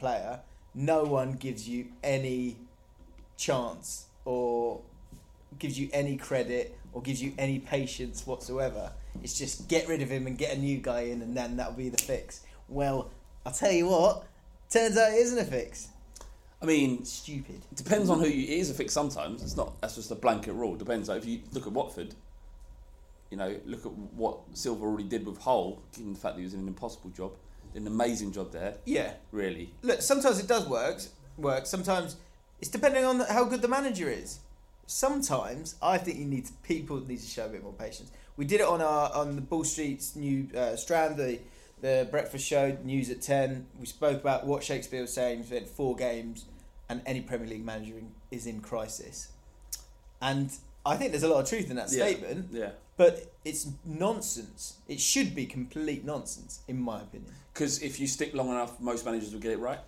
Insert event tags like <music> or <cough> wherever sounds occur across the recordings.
Player, no one gives you any chance or gives you any credit or gives you any patience whatsoever. It's just get rid of him and get a new guy in, and then that'll be the fix. Well, I'll tell you what. Turns out it isn't a fix. I mean, Stupid. depends on who you, it is a fix sometimes. It's not, that's just a blanket rule. Depends. Like if you look at Watford, you know, look at what Silva already did with Hull, given the fact that he was in an impossible job, did an amazing job there, Yeah. really. Look, sometimes it does work. Work. Sometimes it's depending on how good the manager is. Sometimes I think you need to, people need to show a bit more patience. We did it on our on the Bull Street's new uh, Strand, the the breakfast show, news at ten. We spoke about what Shakespeare was saying. He had four games, and any Premier League manager in, is in crisis. And I think there's a lot of truth in that Yeah. statement. Yeah. But it's nonsense. It should be complete nonsense, in my opinion. Because if you stick long enough, most managers will get it right.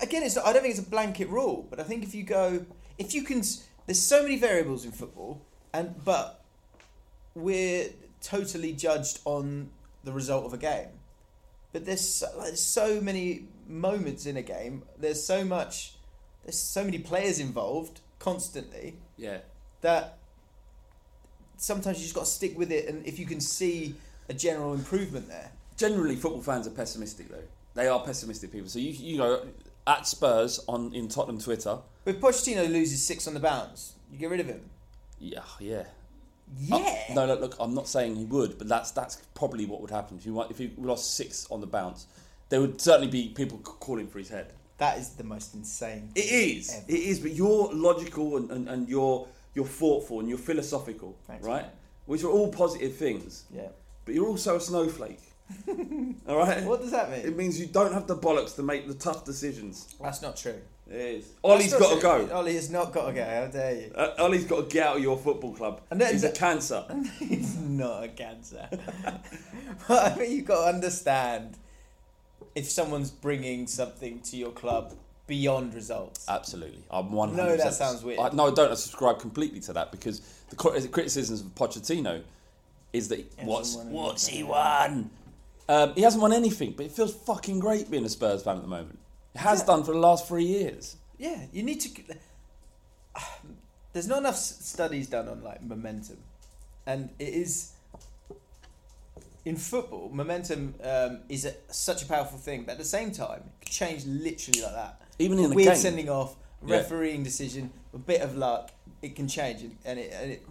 again, it's I don't think it's a blanket rule, but I think if you go, if you can, there's so many variables in football, and but we're totally judged on the result of a game. But there's so, like, there's so many moments in a game. There's so much. There's so many players involved constantly Yeah. that sometimes you just got to stick with it, and if you can see a general improvement there. Generally, football fans are pessimistic, though. They are pessimistic people. So you, you know, at Spurs on in Tottenham Twitter, But Pochettino loses six on the bounce. You get rid of him. yeah, yeah. Yeah. Uh, no, no, look, I'm not saying he would, but that's that's probably what would happen if you if he lost six on the bounce. There would certainly be people calling for his head. That is the most insane. It is, ever. it is, but you're logical and, and, and you're you're thoughtful and you're philosophical, Thanks, right? mate. Which are all positive things. Yeah. But you're also a snowflake. <laughs> all right. What does that mean? It means you don't have the bollocks to make the tough decisions. That's not true. It is. Ollie's got to go. Ollie has not got to go. How dare you? Uh, Ollie's got to get out of your football club. And then- He's a cancer. <laughs> He's not a cancer. <laughs> but I think you've got to understand if someone's bringing something to your club beyond results. Absolutely, I'm one. No, that sounds weird. I, no, I don't subscribe completely to that because the cri- criticisms of Pochettino is that what's what's he won? Um, he hasn't won anything, but it feels fucking great being a Spurs fan at the moment. It has Yeah. done for the last three years. Yeah, you need to. <sighs> There's not enough studies done on like momentum, and it is in football. Momentum um, is a, such a powerful thing, but at the same time, it can change literally like that. Even in a weird game. sending off, Yeah. refereeing decision, a bit of luck, it can change, and- and it, and it,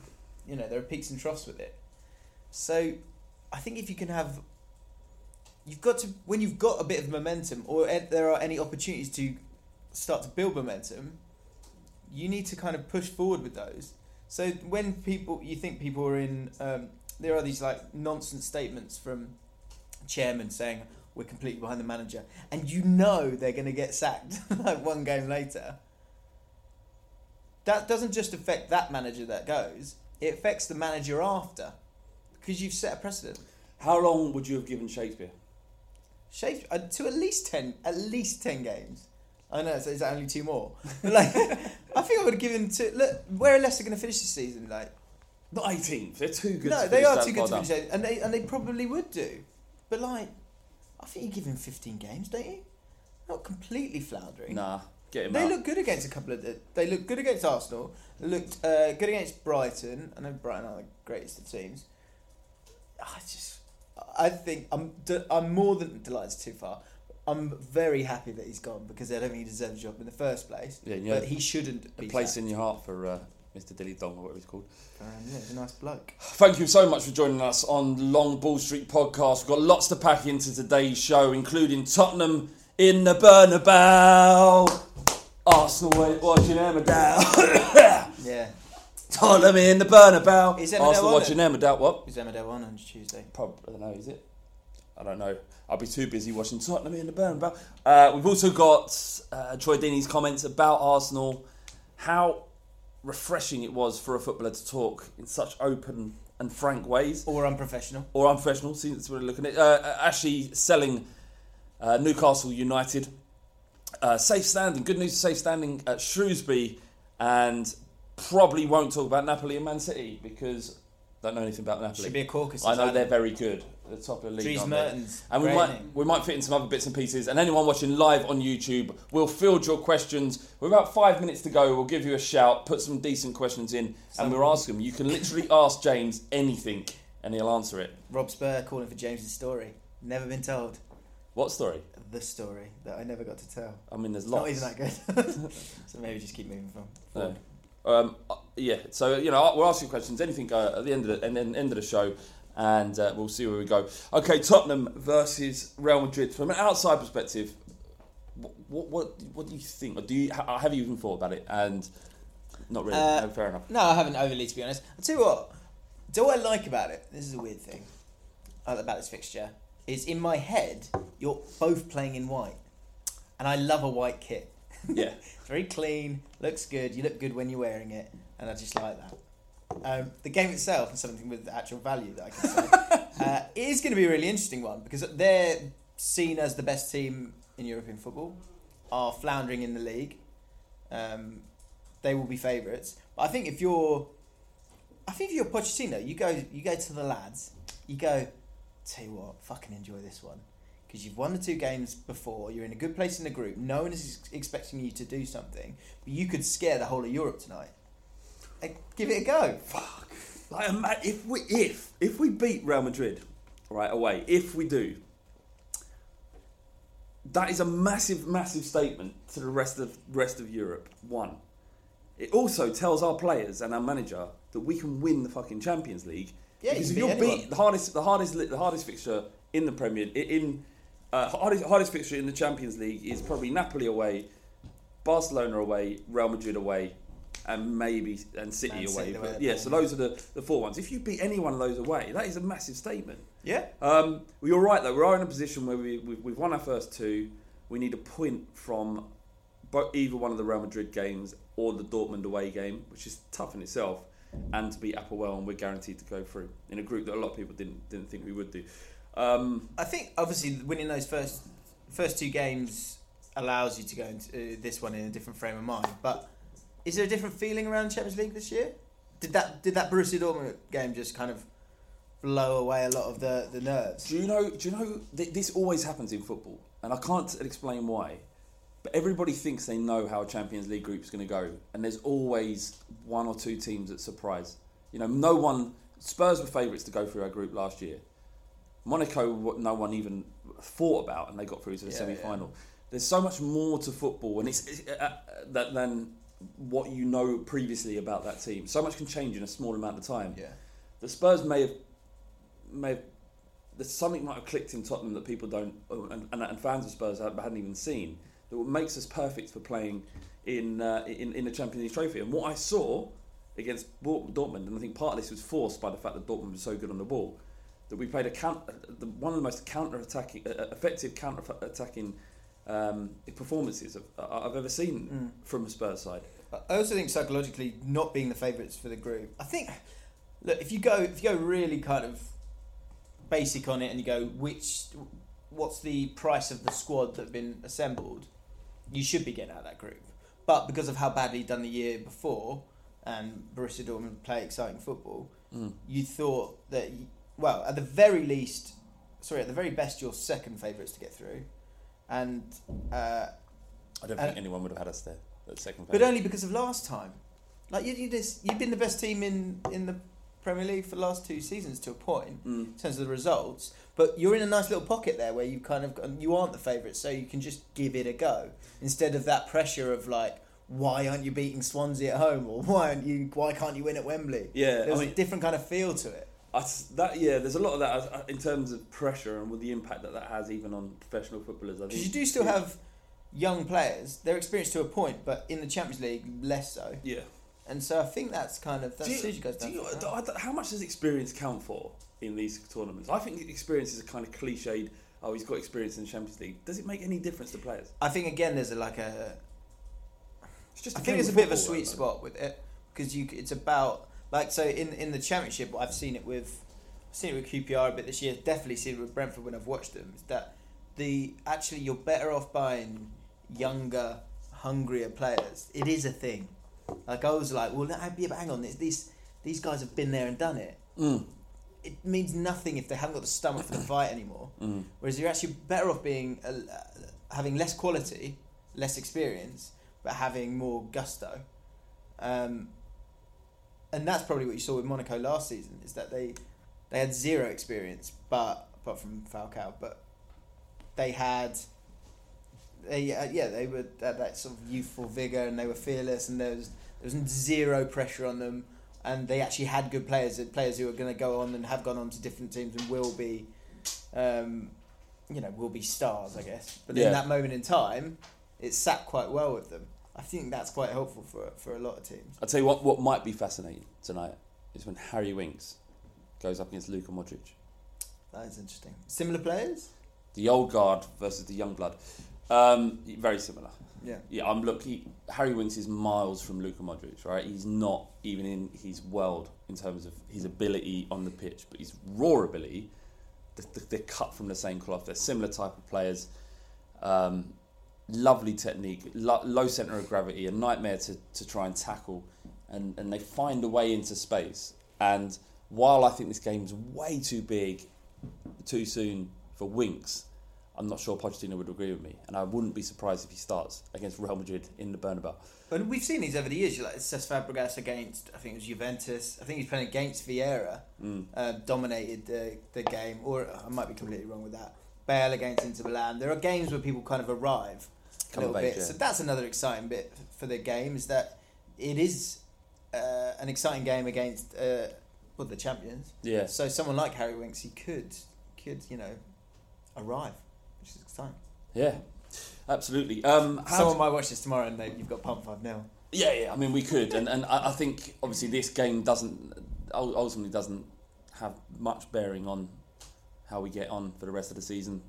you know, there are peaks and troughs with it. So, I think if you can have, you've got to when you've got a bit of momentum, or there are any opportunities to start to build momentum, you need to kind of push forward with those. So when people, you think people are in, um, there are these like nonsense statements from chairman saying we're completely behind the manager, and you know they're going to get sacked <laughs> like one game later. That doesn't just affect that manager that goes; it affects the manager after, because you've set a precedent. How long would you have given Shakespeare? Shakespeare uh, to at least ten, at least ten games. I know, so is that only two more? But <laughs> like, <laughs> I think I would have given to look. Where are Leicester going to finish this season? Like, Not 18th. They're too good. no, to they are too good to finish, down. and they and they probably would do. But like, I think you give him fifteen games, don't you? Not completely floundering. Nah, get him They out. look good against a couple of. The, they look good against Arsenal. Looked uh, good against Brighton. I know Brighton are the greatest of teams. I just I think I'm I'm more than delighted too far. I'm very happy that he's gone because I don't think he deserves a job in the first place. Yeah, yeah. But he shouldn't A place sacked. in your heart for uh, Mr. Dilly Dong or whatever he's called. Um, yeah, he's a nice bloke. Thank you so much for joining us on Long Ball Street podcast. We've got lots to pack into today's show, including Tottenham in the Bernabeu, Arsenal watching <coughs> Emmerdale, Yeah. Tottenham in the Bernabeu, Is Emmerdale Arsenal on watching Emmerdale. What? Is Emmerdale on on Tuesday? Probably, I don't know, is it? I don't know. I'll be too busy watching Tottenham in the Bernabeu. Uh, we've also got uh, Troy Deeney's comments about Arsenal, how refreshing it was for a footballer to talk in such open and frank ways, Or unprofessional. or unprofessional, since we're looking at it. Uh, Ashley selling uh, Newcastle United. Uh, safe standing, good news, safe standing at Shrewsbury, and probably won't talk about Napoli and Man City because don't know anything about Napoli. Should be a caucus. I know they're very good at the top of the league. Dries? Mertens. And we might name. we might fit in some other bits and pieces. And anyone watching live on YouTube, we'll field your questions. We're about five minutes to go. We'll give you a shout, put some decent questions in, and we'll ask them. You can literally <laughs> ask James anything, and he'll answer it. Rob Spur calling for James's story. Never been told. What story? The story that I never got to tell. I mean, there's It's not lots. even that good. <laughs> so maybe just keep moving from. No. Um, uh, yeah, so you know, we'll ask you questions, anything uh, at the end of the and end of the show, and uh, we'll see where we go. Okay, Tottenham versus Real Madrid. From an outside perspective, what what what, do you think? Or do you have you even thought about it? And not really. Uh, no, fair enough. No, I haven't overly, to be honest. I'll tell you what. Do what I like about it? This is a weird thing I like about this fixture. Is in my head, you're both playing in white, and I love a white kit. <laughs> Yeah. it's very clean, looks good. You look good when you're wearing it, and I just like that. Um, the game itself is something with actual value that I can say. <laughs> uh, is going to be a really interesting one because they're seen as the best team in European football, are floundering in the league. Um, they will be favourites. But I think if you're, I think if you're Pochettino, you go you go to the lads, you go, tell you what, fucking enjoy this one. Because you've won the two games before, you're in a good place in the group. No one is expecting you to do something, but you could scare the whole of Europe tonight. Like, give it a go. Fuck. Like, if we if if we beat Real Madrid, right away, if we do, that is a massive, massive statement to the rest of rest of Europe. One, it also tells our players and our manager that we can win the fucking Champions League. Yeah, because you if you're beat the hardest, the hardest, the hardest fixture in the Premier in uh, hardest, hardest fixture in the Champions League is probably Napoli away, Barcelona away, Real Madrid away, and maybe and City away. City But yeah, so those are the, the four ones. If you beat any one of those away, that is a massive statement. Yeah. Um, well, you're right though. We are in a position where we, we've, we've won our first two. We need a point from either one of the Real Madrid games or the Dortmund away game, which is tough in itself, and to beat APOEL, and we're guaranteed to go through in a group that a lot of people didn't didn't think we would do. Um, I think obviously winning those first first two games allows you to go into uh, this one in a different frame of mind. But is there a different feeling around Champions League this year? Did that did that Borussia Dortmund game just kind of blow away a lot of the, the nerves? do you know? Do you know? Th- this always happens in football, and I can't explain why. But everybody thinks they know how a Champions League group is going to go, and there's always one or two teams that surprise. You know, no one. Spurs were favourites to go through our group last year. Monaco, what no one even thought about, and they got through to the Yeah, semi-final. There's so much more to football, and it's, it's uh, uh, that than what you know previously about that team. So much can change in a small amount of time. Yeah. The Spurs may have, may have, there's something might have clicked in Tottenham that people don't, and, and, and fans of Spurs hadn't hadn't even seen, that makes us perfect for playing in, uh, in in the Champions League trophy. And what I saw against Dortmund, and I think part of this was forced by the fact that Dortmund was so good on the ball, that we played a count, the, one of the most counter-attacking, uh, effective counter-attacking um, performances I've, I've ever seen from a Spurs side. I also think psychologically not being the favourites for the group. I think look if you go if you go really kind of basic on it and you go which what's the price of the squad that have been assembled, you should be getting out of that group. But because of how badly done the year before and Borussia Dortmund play exciting football, you thought that well at the very least, sorry at the very best you're second favourites to get through, and. Uh, I don't Uh, think anyone would have had us there at second. but only because of last time. Like you, you just you've been the best team in in the Premier League for the last two seasons to a point Mm. in terms of the results. But you're in a nice little pocket there where you kind of got- you aren't the favourite, so you can just give it a go instead of that pressure of like. Why aren't you beating Swansea at home, or why aren't you? Why can't you win at Wembley? Yeah, there's I a mean- different kind of feel to it. I that yeah, there's a lot of that uh, in terms of pressure and with the impact that that has even on professional footballers. Because you do still have young players; they're experienced to a point, but in the Champions League, less so. yeah. And so I think that's kind of that's Do you- do you-. I how much does experience count for in these tournaments? I think experience is a kind of cliched. Oh, he's got experience in the Champions League. Does it make any difference to players? I think again, there's a, like a It's just I a think game there's a bit of a sweet though. spot with it because you it's about like so in in the championship I've seen it with I've seen it with QPR a bit this year definitely seen it with Brentford when I've watched them is that the actually you're better off buying younger hungrier players it is a thing like I was like well hang on this these these guys have been there and done it Mm. it means nothing if they haven't got the stomach for the fight anymore <coughs> Mm. Whereas you're actually better off being uh, having less quality, less experience, but having more gusto. Um, and that's probably what you saw with Monaco last season is that they they had zero experience, but apart from Falcao, but they had. They, uh, yeah, they were at that sort of youthful vigor, and they were fearless, and there was there was zero pressure on them, and they actually had good players, players who are going to go on and have gone on to different teams and will be um, you know, will be stars, I guess. But Yeah. in that moment in time, it sat quite well with them. I think that's quite helpful for for a lot of teams. I'll tell you what. What might be fascinating tonight is when Harry Winks goes up against Luka Modric. That is interesting. Similar players? The old guard versus the young blood. Um, very similar. Yeah. Yeah, I'm look. He, Harry Winks is miles from Luka Modric, right? He's not even in his world in terms of his ability on the pitch, but his raw ability, they're, they're cut from the same cloth. They're similar type of players. Um, lovely technique, lo- low centre of gravity, a nightmare to, to try and tackle, and, and they find a way into space. And while I think this game's way too big, too soon for Winks, I'm not sure Pochettino would agree with me, and I wouldn't be surprised if he starts against Real Madrid in the Bernabeu. But we've seen these over the years. You like Cesc Fabregas against, I think it was Juventus. I think he's playing against Vieira, Mm. uh, dominated the, the game. Or I might be completely wrong with that. Bale against Inter Milan. There are games where people kind of arrive a little age, bit. yeah. So that's another exciting bit for the game is that it is uh, an exciting game against uh, well the champions. Yeah, So someone like Harry Winks, he could could you know arrive, which is exciting. yeah, absolutely. Um, how Someone might watch this tomorrow and they, you've got pumped five 0 Yeah, yeah. I mean, we could, and and I I think obviously this game doesn't ultimately doesn't have much bearing on how we get on for the rest of the season.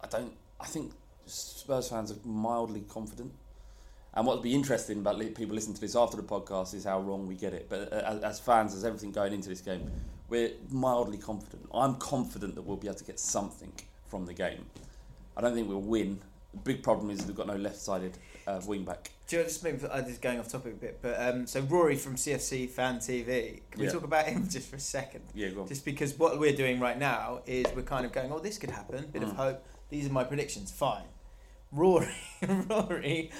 I don't. I think Spurs fans are mildly confident, and what would be interesting about people listening to this after the podcast is how wrong we get it. But uh, as, fans, as everything going into this game, we're mildly confident. I'm confident that we'll be able to get something from the game. I don't think we'll win. The big problem is we've got no left-sided uh, wing back. Do you know, just maybe I'm just going off topic a bit, but um, so Rory from CFC Fan TV, can we Yeah. talk about him <laughs> just for a second? Yeah, go on. Just because what we're doing right now is we're kind of going, oh, this could happen, bit of Mm. hope. These are my predictions. Fine. Rory, <laughs> Rory,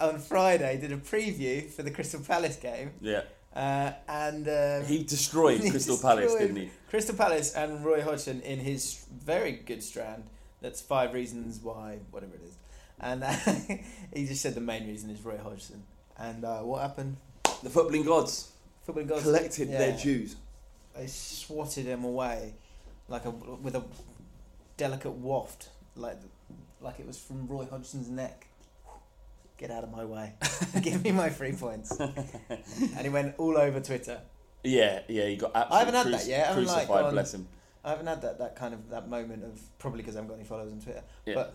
on- Friday did a preview for the Crystal Palace game, Yeah, uh, and um, he destroyed <laughs> he Crystal Palace, didn't he? Crystal Palace and Roy Hodgson in his very good strand. That's five reasons why, whatever it is. And uh, <laughs> he just said the main reason is Roy Hodgson. And uh, what happened? The footballing gods Footballing gods collected their yeah, dues. They swatted him away, like a with a delicate waft, like like it was from Roy Hodgson's neck. Get out of my way! <laughs> Give me my three points. <laughs> and he went all over Twitter. Yeah, yeah, he got absolutely I haven't had cruci- that yet. I haven't, like, crucified, gone- bless him. I haven't had that, that kind of that moment of probably because I haven't got any followers on Twitter. Yeah. But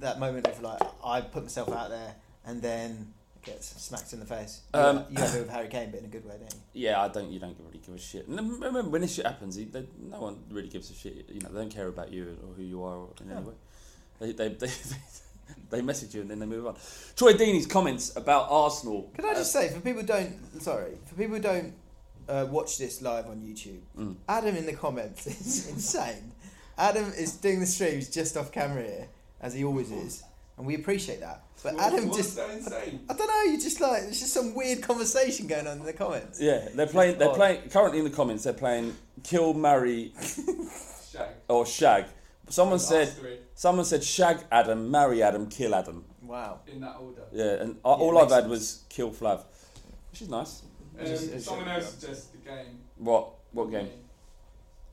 that moment of like I put myself out there and then get smacked in the face. You, Um, you have it with Harry Kane, but in a good way, don't you? Yeah, I don't. You don't really give a shit. And remember, when this shit happens, he- they, no one really gives a shit. You know, they don't care about you or who you are or in any way. They, they, they, <laughs> they message you and then they move on. Troy Deeney's comments about Arsenal. Can I just say, for people who don't, sorry, for people who don't uh, watch this live on YouTube, Mm. Adam in the comments <laughs> is insane. Adam is doing the streams just off camera here, as he always is, and we appreciate that. But What- Adam what's just. so insane? I don't know. You just like it's just some weird conversation going on in the comments. Yeah, they're playing. They're playing. Currently in the comments, they're playing kill, marry, <laughs> Shag. or shag. Someone said. three Someone said shag Adam, marry Adam, kill Adam. Wow. in that order. Yeah, and all Yeah, all I've had sense. was kill Flav, which is nice. Um, Just- it's someone shag. else suggested the game. What? What game?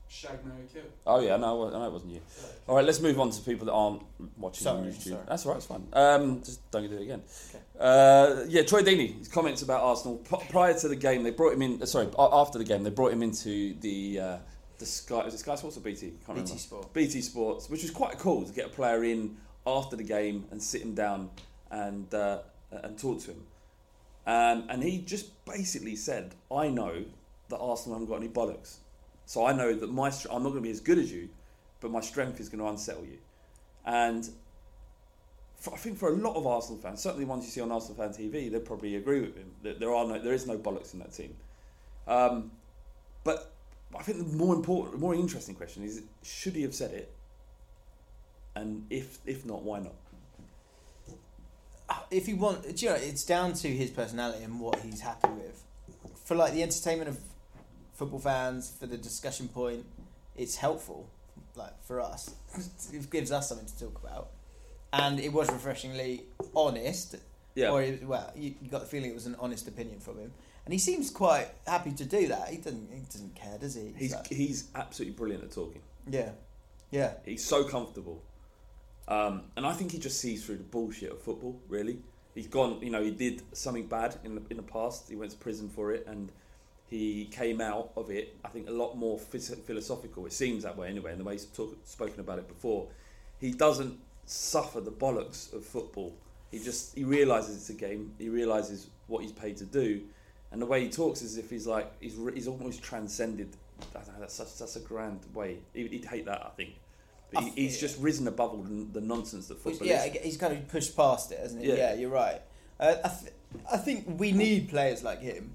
Shag Mary Kill. Oh yeah, no, I know it wasn't you. So, All right, let's move on to people that aren't watching on Sorry, YouTube. sorry. That's all right, it's fine. Um, just don't do it again. Okay. Uh, yeah, Troy Deeney. His comments about Arsenal P- prior to the game. They brought him in. uh, sorry, a- after the game, they brought him into the uh, the Sky. Was it Sky Sports or BT? Can't remember. BT Sport. BT Sports, which was quite cool to get a player in after the game and sit him down and uh, and talk to him. Um, and he just basically said, "I know that Arsenal haven't got any bollocks, so I know that my str- I'm not going to be as good as you, but my strength is going to unsettle you." And for, I think for a lot of Arsenal fans, certainly ones you see on Arsenal fan TV, they probably agree with him. That there are no, there is no bollocks in that team. Um, but I think the more important, more interesting question is: Should he have said it? And if if not, why not? Uh, if you want, you know, it's down to his personality and what he's happy with. For like the entertainment of football fans, for the discussion point, it's helpful. Like for us, <laughs> it gives us something to talk about, and it was refreshingly honest. Yeah. Or it- well, you, you got the feeling it was an honest opinion from him, and he seems quite happy to do that. He doesn't. He doesn't care, does he? He's like- he's absolutely brilliant at talking. yeah, yeah. He's so comfortable, um, and I think he just sees through the bullshit of football. Really, he's gone. You know, he did something bad in the in the past. He went to prison for it, and he came out of it. I think a lot more philosophical. It seems that way anyway. And the way he's talk, spoken about it before, he doesn't suffer the bollocks of football. He just he realizes it's a game. He realizes what he's paid to do, and the way he talks is as if he's like he's re- he's almost transcended. I don't know, that's such that's a grand way. He, he'd hate that, I think. But I he, he's just risen above all the, the nonsense that football yeah, is. he's kind of pushed past it, hasn't he? Yeah. Yeah, you're right. Uh, I, th- I think we need players like him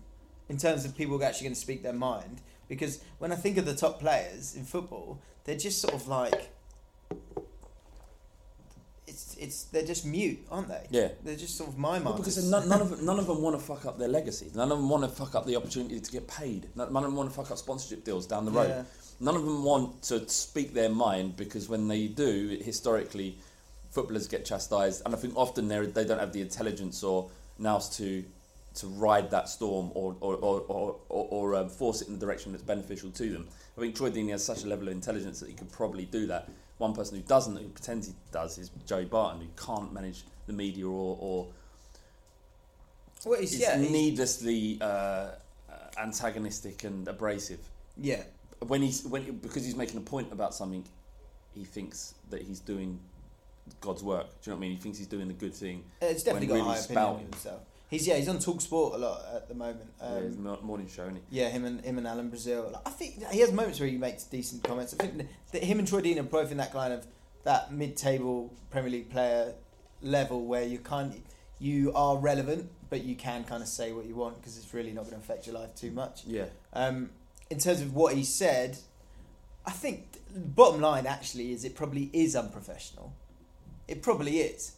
in terms of people actually going to speak their mind. Because when I think of the top players in football, they're just sort of like. It's, it's they're just mute, aren't they? Yeah. They're just sort of mime Well, artists. because none, none of <laughs> none of them want to fuck up their legacy. None of them want to fuck up the opportunity to get paid. None none of them want to fuck up sponsorship deals down the road. Yeah. None of them want to speak their mind because when they do, historically, footballers get chastised, and I think often they they don't have the intelligence or nous to to ride that storm or or, or, or, or, or um, force it in the direction that's beneficial to them. I think Troy Deeney has such a level of intelligence that he could probably do that. One person who doesn't, who pretends he does, is Joey Barton, who can't manage the media or, or well, it's, is yeah, needlessly uh, antagonistic and abrasive. yeah. When he's when because he's making a point about something, he thinks that he's doing God's work. Do you know what I mean? He thinks he's doing the good thing. It's definitely when got a really high opinion spouting. of himself. He's yeah, he's on Talk Sport a lot at the moment. Um, yeah, his mo- morning show, he? Yeah, him and him and Alan Brazil. Like, I think he has moments where he makes decent comments. I think that him and Troy Deeney are both in that kind of that mid-table Premier League player level where you can't you are relevant, but you can kind of say what you want because it's really not going to affect your life too much. Yeah. Um, in terms of what he said, I think bottom line actually is it probably is unprofessional. It probably is.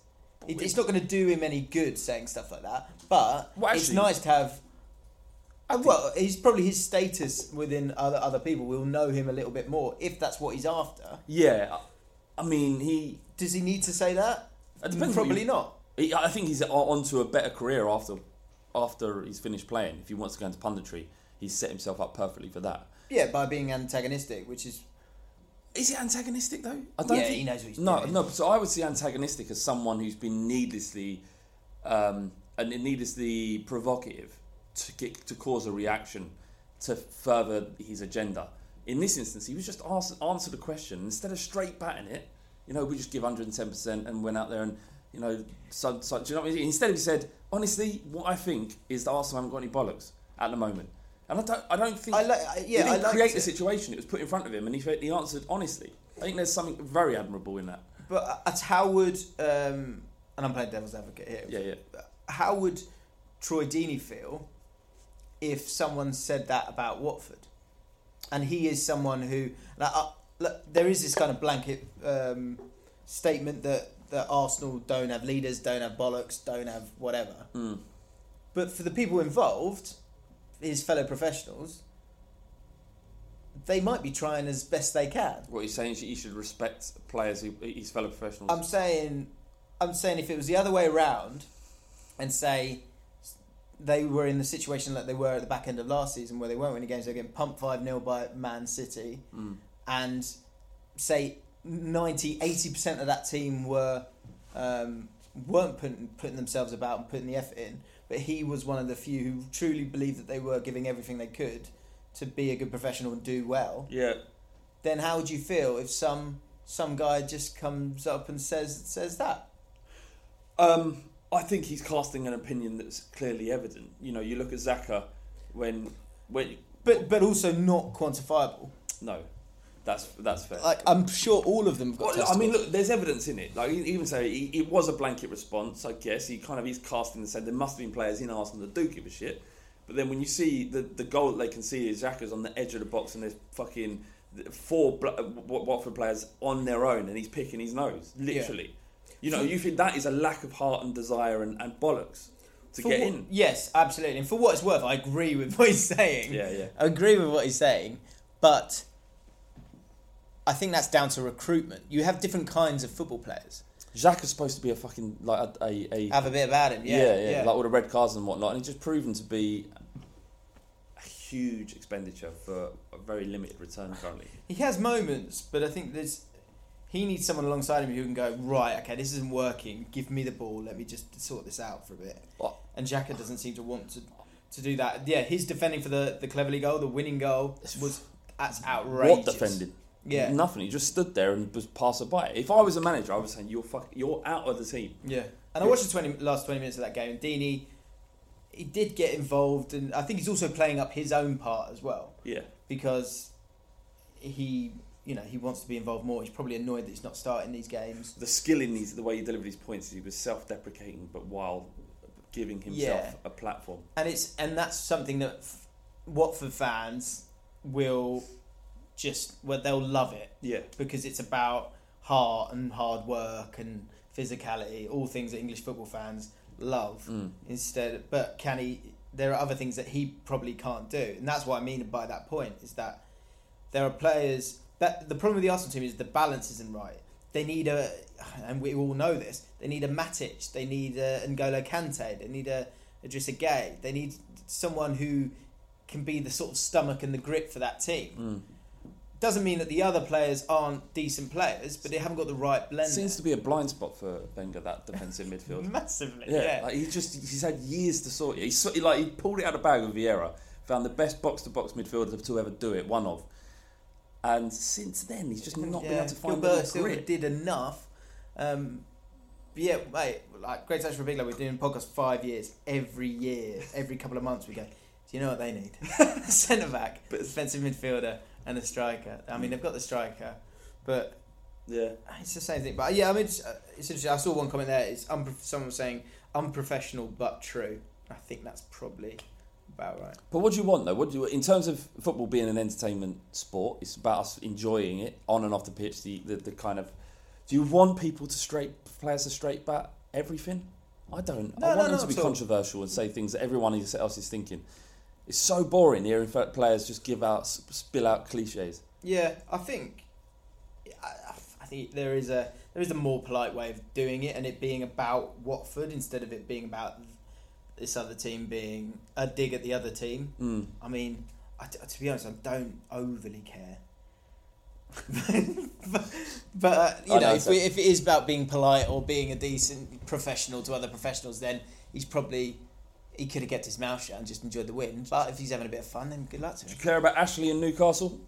It, it's not going to do him any good saying stuff like that, but Well, it's nice to have. Uh, well, he's probably his status within other other people will know him a little bit more if that's what he's after. Yeah. I- mean, he. Does he need to say that? Probably you- not. he I think he's on- onto a better career after after he's finished playing. If he wants to go into punditry, he's set himself up perfectly for that. Yeah, by being antagonistic, which is Is he antagonistic though? I don't Yeah, think he knows what he's no, doing. No, no. So I would see antagonistic as someone who's been needlessly, um, and needlessly provocative to get to cause a reaction to further his agenda. In this instance, he was just asked answered the question instead of straight batting it. You know, we just give 110 percent and went out there and you know, so, so do you know what I mean? Instead, he said, honestly, what I think is that Arsenal haven't got any bollocks at the moment. And I don't, I don't think I like- yeah, he didn't I create the it. situation. It was put in front of him, and he he answered honestly. I think there's something very admirable in that. But at how would um, and I'm playing devil's advocate here. Yeah, yeah. How would Troy Deeney feel if someone said that about Watford? And he is someone who like, uh, look, there is this kind of blanket um, statement that that Arsenal don't have leaders, don't have bollocks, don't have whatever. Mm. But for the people involved, his fellow professionals, they might be trying as best they can. What he's saying is he should respect players, who, his fellow professionals. I'm saying, I'm saying if it was the other way around, and say they were in the situation that they were at the back end of last season, where they weren't winning games, they're getting pumped five 0 by Man City, Mm. and say 90 80 percent of that team were um, weren't putting putting themselves about and putting the effort in, but he was one of the few who truly believed that they were giving everything they could to be a good professional and do well. yeah, Then how would you feel if some some guy just comes up and says says that? Um, I think he's casting an opinion that's clearly evident. You know, you look at Xhaka when when But but also not quantifiable. no, that's that's fair. Like I'm sure all of them have got. Well, I mean, look, there's evidence in it. Like, even say he, it was a blanket response. I guess he kind of he's casting and said there must have been players in Arsenal that do give a shit. But then when you see the the goal that they can see is Xhaka's on the edge of the box and there's fucking four Bla- uh, Watford players on their own and he's picking his nose, literally. You know, you think that is a lack of heart and desire and, and bollocks to For get what- in. Yes, absolutely. And for what it's worth, I agree with <laughs> what he's saying. Yeah, yeah. I agree with what he's saying, but I think that's down to recruitment. You have different kinds of football players. Xhaka's supposed to be a fucking like a, a, a Have a bit about him, yeah, yeah, yeah, like all the red cards and whatnot, and he's just proven to be a huge expenditure for a very limited return currently. he has moments, but I think there's he needs someone alongside him who can go right. Okay, this isn't working. Give me the ball. Let me just sort this out for a bit. What? And Xhaka doesn't seem to want to to do that. Yeah, his defending for the the Cleverley goal, the winning goal, was that's outrageous. What defending? Yeah. nothing. He just stood there and was passed by. If I was a manager, I was saying you're fuck, you're out of the team. Yeah, and I watched the 20, last twenty minutes of that game. and Deeney, he did get involved, and I think he's also playing up his own part as well Yeah, because he, you know, he wants to be involved more. He's probably annoyed that he's not starting these games. the skill in these, the way he delivered his points, is he was self-deprecating, but while giving himself Yeah. a platform. and it's and that's something that f- Watford fans will just well they'll love it Yeah, because it's about heart and hard work and physicality, all things that English football fans love. Mm. Instead, but can he? There are other things that he probably can't do, and that's what I mean by that point is that there are players that the problem with the Arsenal team is the balance isn't right. They need a, and we all know this. They need a Matic. They need a N'Golo Kante. They need a Idrissa Gueye. They need someone who can be the sort of stomach and the grit for that team. Mm. Doesn't mean that the other players aren't decent players, but they haven't got the right blend. seems to be a blind spot for Wenger that defensive <laughs> midfield. massively. Yeah, Yeah, like he's just he's had years to sort it. He's sort- like he pulled it out of the bag with Vieira, found the best box to box midfielder to ever do it, one of. And since then, he's just not been able to find Gilbert the grit. did enough. Um, but yeah, mate, like Great Touch for Big we're doing podcasts five years. Every year, every couple of months, we go, do you know what they need? <laughs> <laughs> Centre back, defensive midfielder, and a striker. I mean, they've got the striker, but Yeah, it's the same thing. But yeah, I mean, it's, uh, it's interesting. I saw one comment there. It's unpro- someone saying unprofessional but true. I think that's probably about right. but what do you want though? What do you in terms of football being an entertainment sport? It's about us enjoying it on and off the pitch. The the, the kind of do you want people to straight players to straight bat everything? I don't. No, I no, want them not to be at all. controversial and say things that everyone else is thinking. It's so boring hearing players just give out spill out cliches. Yeah, I think I, I think there is a there is a more polite way of doing it, and it being about Watford instead of it being about this other team being a dig at the other team. Mm. I mean, I, to be honest, I don't overly care. <laughs> but but uh, you know, know, if, we, if it is about being polite or being a decent professional to other professionals, then he's probably he could have kept his mouth shut and just enjoyed the win. But if he's having a bit of fun, then good luck to him. Do him. you care about Ashley and Newcastle?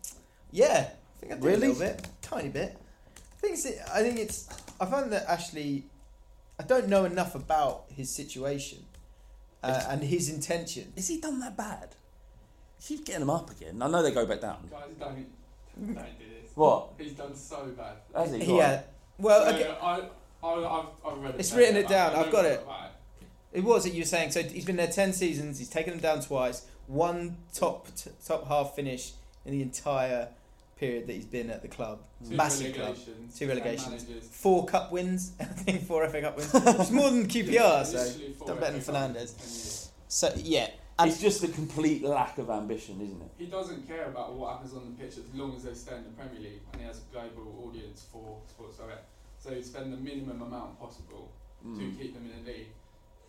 Yeah, I think I do Really? a little bit, tiny bit. I think it's, I think it's. I find that Ashley, I don't know enough about his situation, uh, and his intention. Is he done that bad? Keep getting them up again. I know they go back down. Guys, don't, don't do this. What? He's done so bad. Has he? Go on. Yeah. Well, No, okay. no, I, I, I've, I've read it. It's down. written it down, I I've got it. About It was that you were saying. So he's been there ten seasons. He's taken them down twice. One top t- top half finish in the entire period that he's been at the club. Two Massive club. relegations, Two ten relegations. Four cup wins, <laughs> I think four FA Cup wins. <laughs> It's more than QPR, so Literally four done better than FA Cups in Fernandes. So yeah, and it's just a complete lack of ambition, isn't it? He doesn't care about what happens on the pitch as long as they stay in the Premier League and he has a global audience for Sports Direct. So he spend the minimum amount possible to Mm. keep them in the league,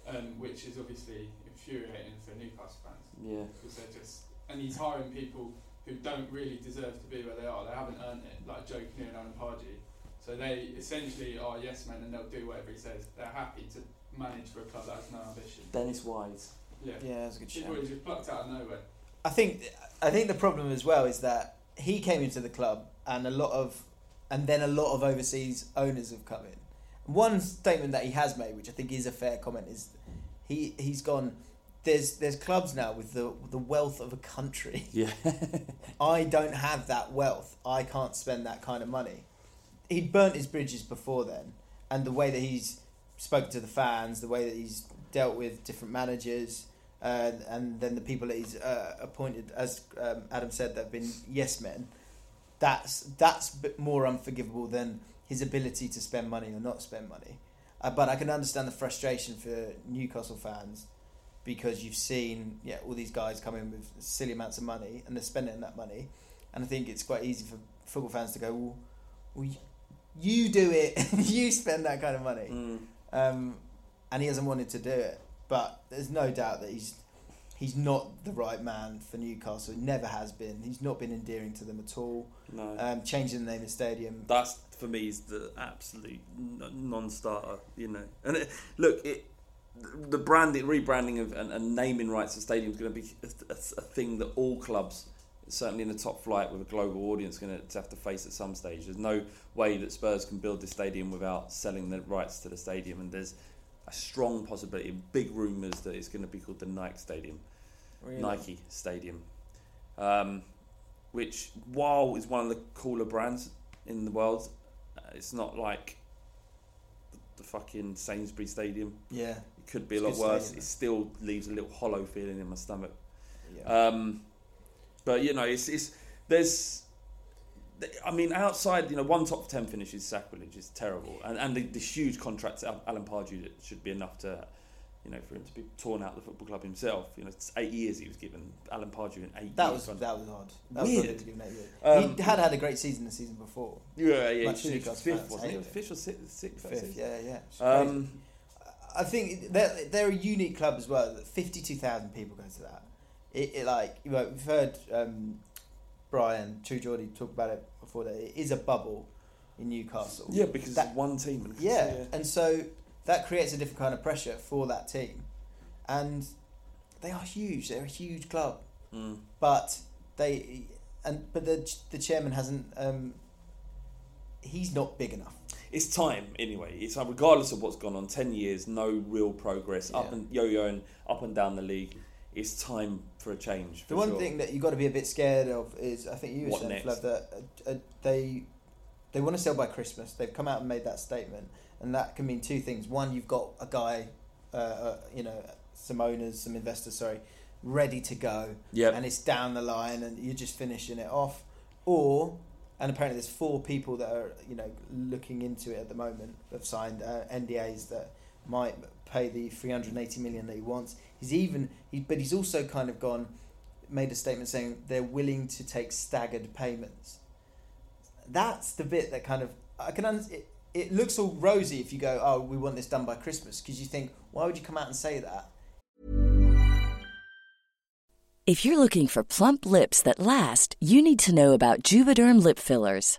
um, which is obviously infuriating for Newcastle fans Yeah. because they're just and he's hiring people who don't really deserve to be where they are. They haven't earned it, like Joe Kinnear and Alan Pardew. So they essentially are yes men and they'll do whatever he says. They're happy to manage for a club that has no ambition. Dennis Wise. Yeah. yeah, that's a good People shout. who just plucked out of nowhere. I think I think the problem as well is that he came into the club and a lot of and then a lot of overseas owners have come in. One statement that he has made, which I think is a fair comment, is he he's gone. There's there's clubs now with the the wealth of a country. <laughs> Yeah. <laughs> I don't have that wealth. I can't spend that kind of money. He'd burnt his bridges before then, and the way that he's spoken to the fans, the way that he's dealt with different managers, uh, and then the people that he's uh, appointed, as um, Adam said, that have been yes men. That's that's a bit more unforgivable than his ability to spend money or not spend money. Uh, but I can understand the frustration for Newcastle fans because you've seen yeah all these guys come in with silly amounts of money and they're spending that money, and I think it's quite easy for football fans to go, well, well you- do it, <laughs> you spend that kind of money, Mm. um, and he hasn't wanted to do it. But there's no doubt that he's he's not the right man for Newcastle. He never has been. He's not been endearing to them at all. No. Um, changing the name of the stadium. That's for me is the absolute non-starter, you know. And it, look, it the branding, rebranding of and, and naming rights of stadium is going to be a, a, a thing that all clubs, certainly in the top flight with a global audience, going to have to face at some stage. There's no way that Spurs can build this stadium without selling the rights to the stadium, and there's a strong possibility, big rumours that it's going to be called the Nike Stadium. Really. Nike Stadium, um, which while is one of the cooler brands in the world, it's not like the, the fucking Sainsbury Stadium. Yeah. It could be a lot worse. stadium, It still leaves a little hollow feeling in my stomach. yeah. Um, but you know, it's, it's there's. I mean, outside, you know, one top ten finish is sacrilege. It's terrible, and and the, the huge contract Alan Pardew should be enough to, you know, for him to be torn out of the football club himself. You know, it's eight years he was given. Alan Pardew in eight That years. was that was odd. That was Weird. odd to give him eight years. Um, he had had a great season the season before. Yeah, yeah, Much he fifth, wasn't he? it. Fifth or sixth? sixth Fifth, yeah, yeah. Um, I think they're, they're a unique club as well. Fifty-two thousand people go to that. It, it like you know, we've heard um, Brian True Geordie talk about it before. That it is a bubble in Newcastle. yeah, because That- it's one team. and- Yeah, and so that creates a different kind of pressure for that team, and they are huge. They're a huge club, Mm. but they and but the the chairman hasn't. Um, he's not big enough. It's time anyway. It's like regardless of what's gone on, ten years, no real progress, up and yo-yoing up and down the league. It's time for a change. The one sure. thing that you've got to be a bit scared of is, I think you were saying. Flav, that uh, uh, they they want to sell by Christmas. They've come out and made that statement, and that can mean two things. One, you've got a guy, uh, uh, you know, some owners, some investors, sorry, ready to go, Yep. and it's down the line, and you're just finishing it off, or and apparently there's four people that are you know looking into it at the moment. Have signed uh, NDAs that might pay the 380 million that he wants. He's even he, but he's also kind of gone made a statement saying they're willing to take staggered payments. That's the bit that kind of I can un- it, it looks all rosy if you go oh we want this done by Christmas because you think why would you come out and say that If you're looking for plump lips that last, you need to know about Juvederm lip fillers.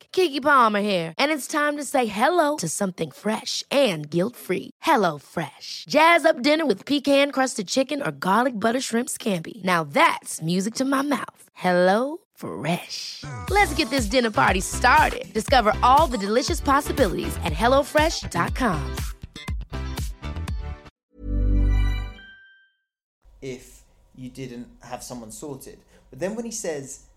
Keke Palmer here, and it's time to say hello to something fresh and guilt-free. Hello Fresh. Jazz up dinner with pecan-crusted chicken or garlic butter shrimp scampi. Now that's music to my mouth. Hello Fresh. Let's get this dinner party started. Discover all the delicious possibilities at hellofresh.com. if you didn't have someone sorted. But then when he says,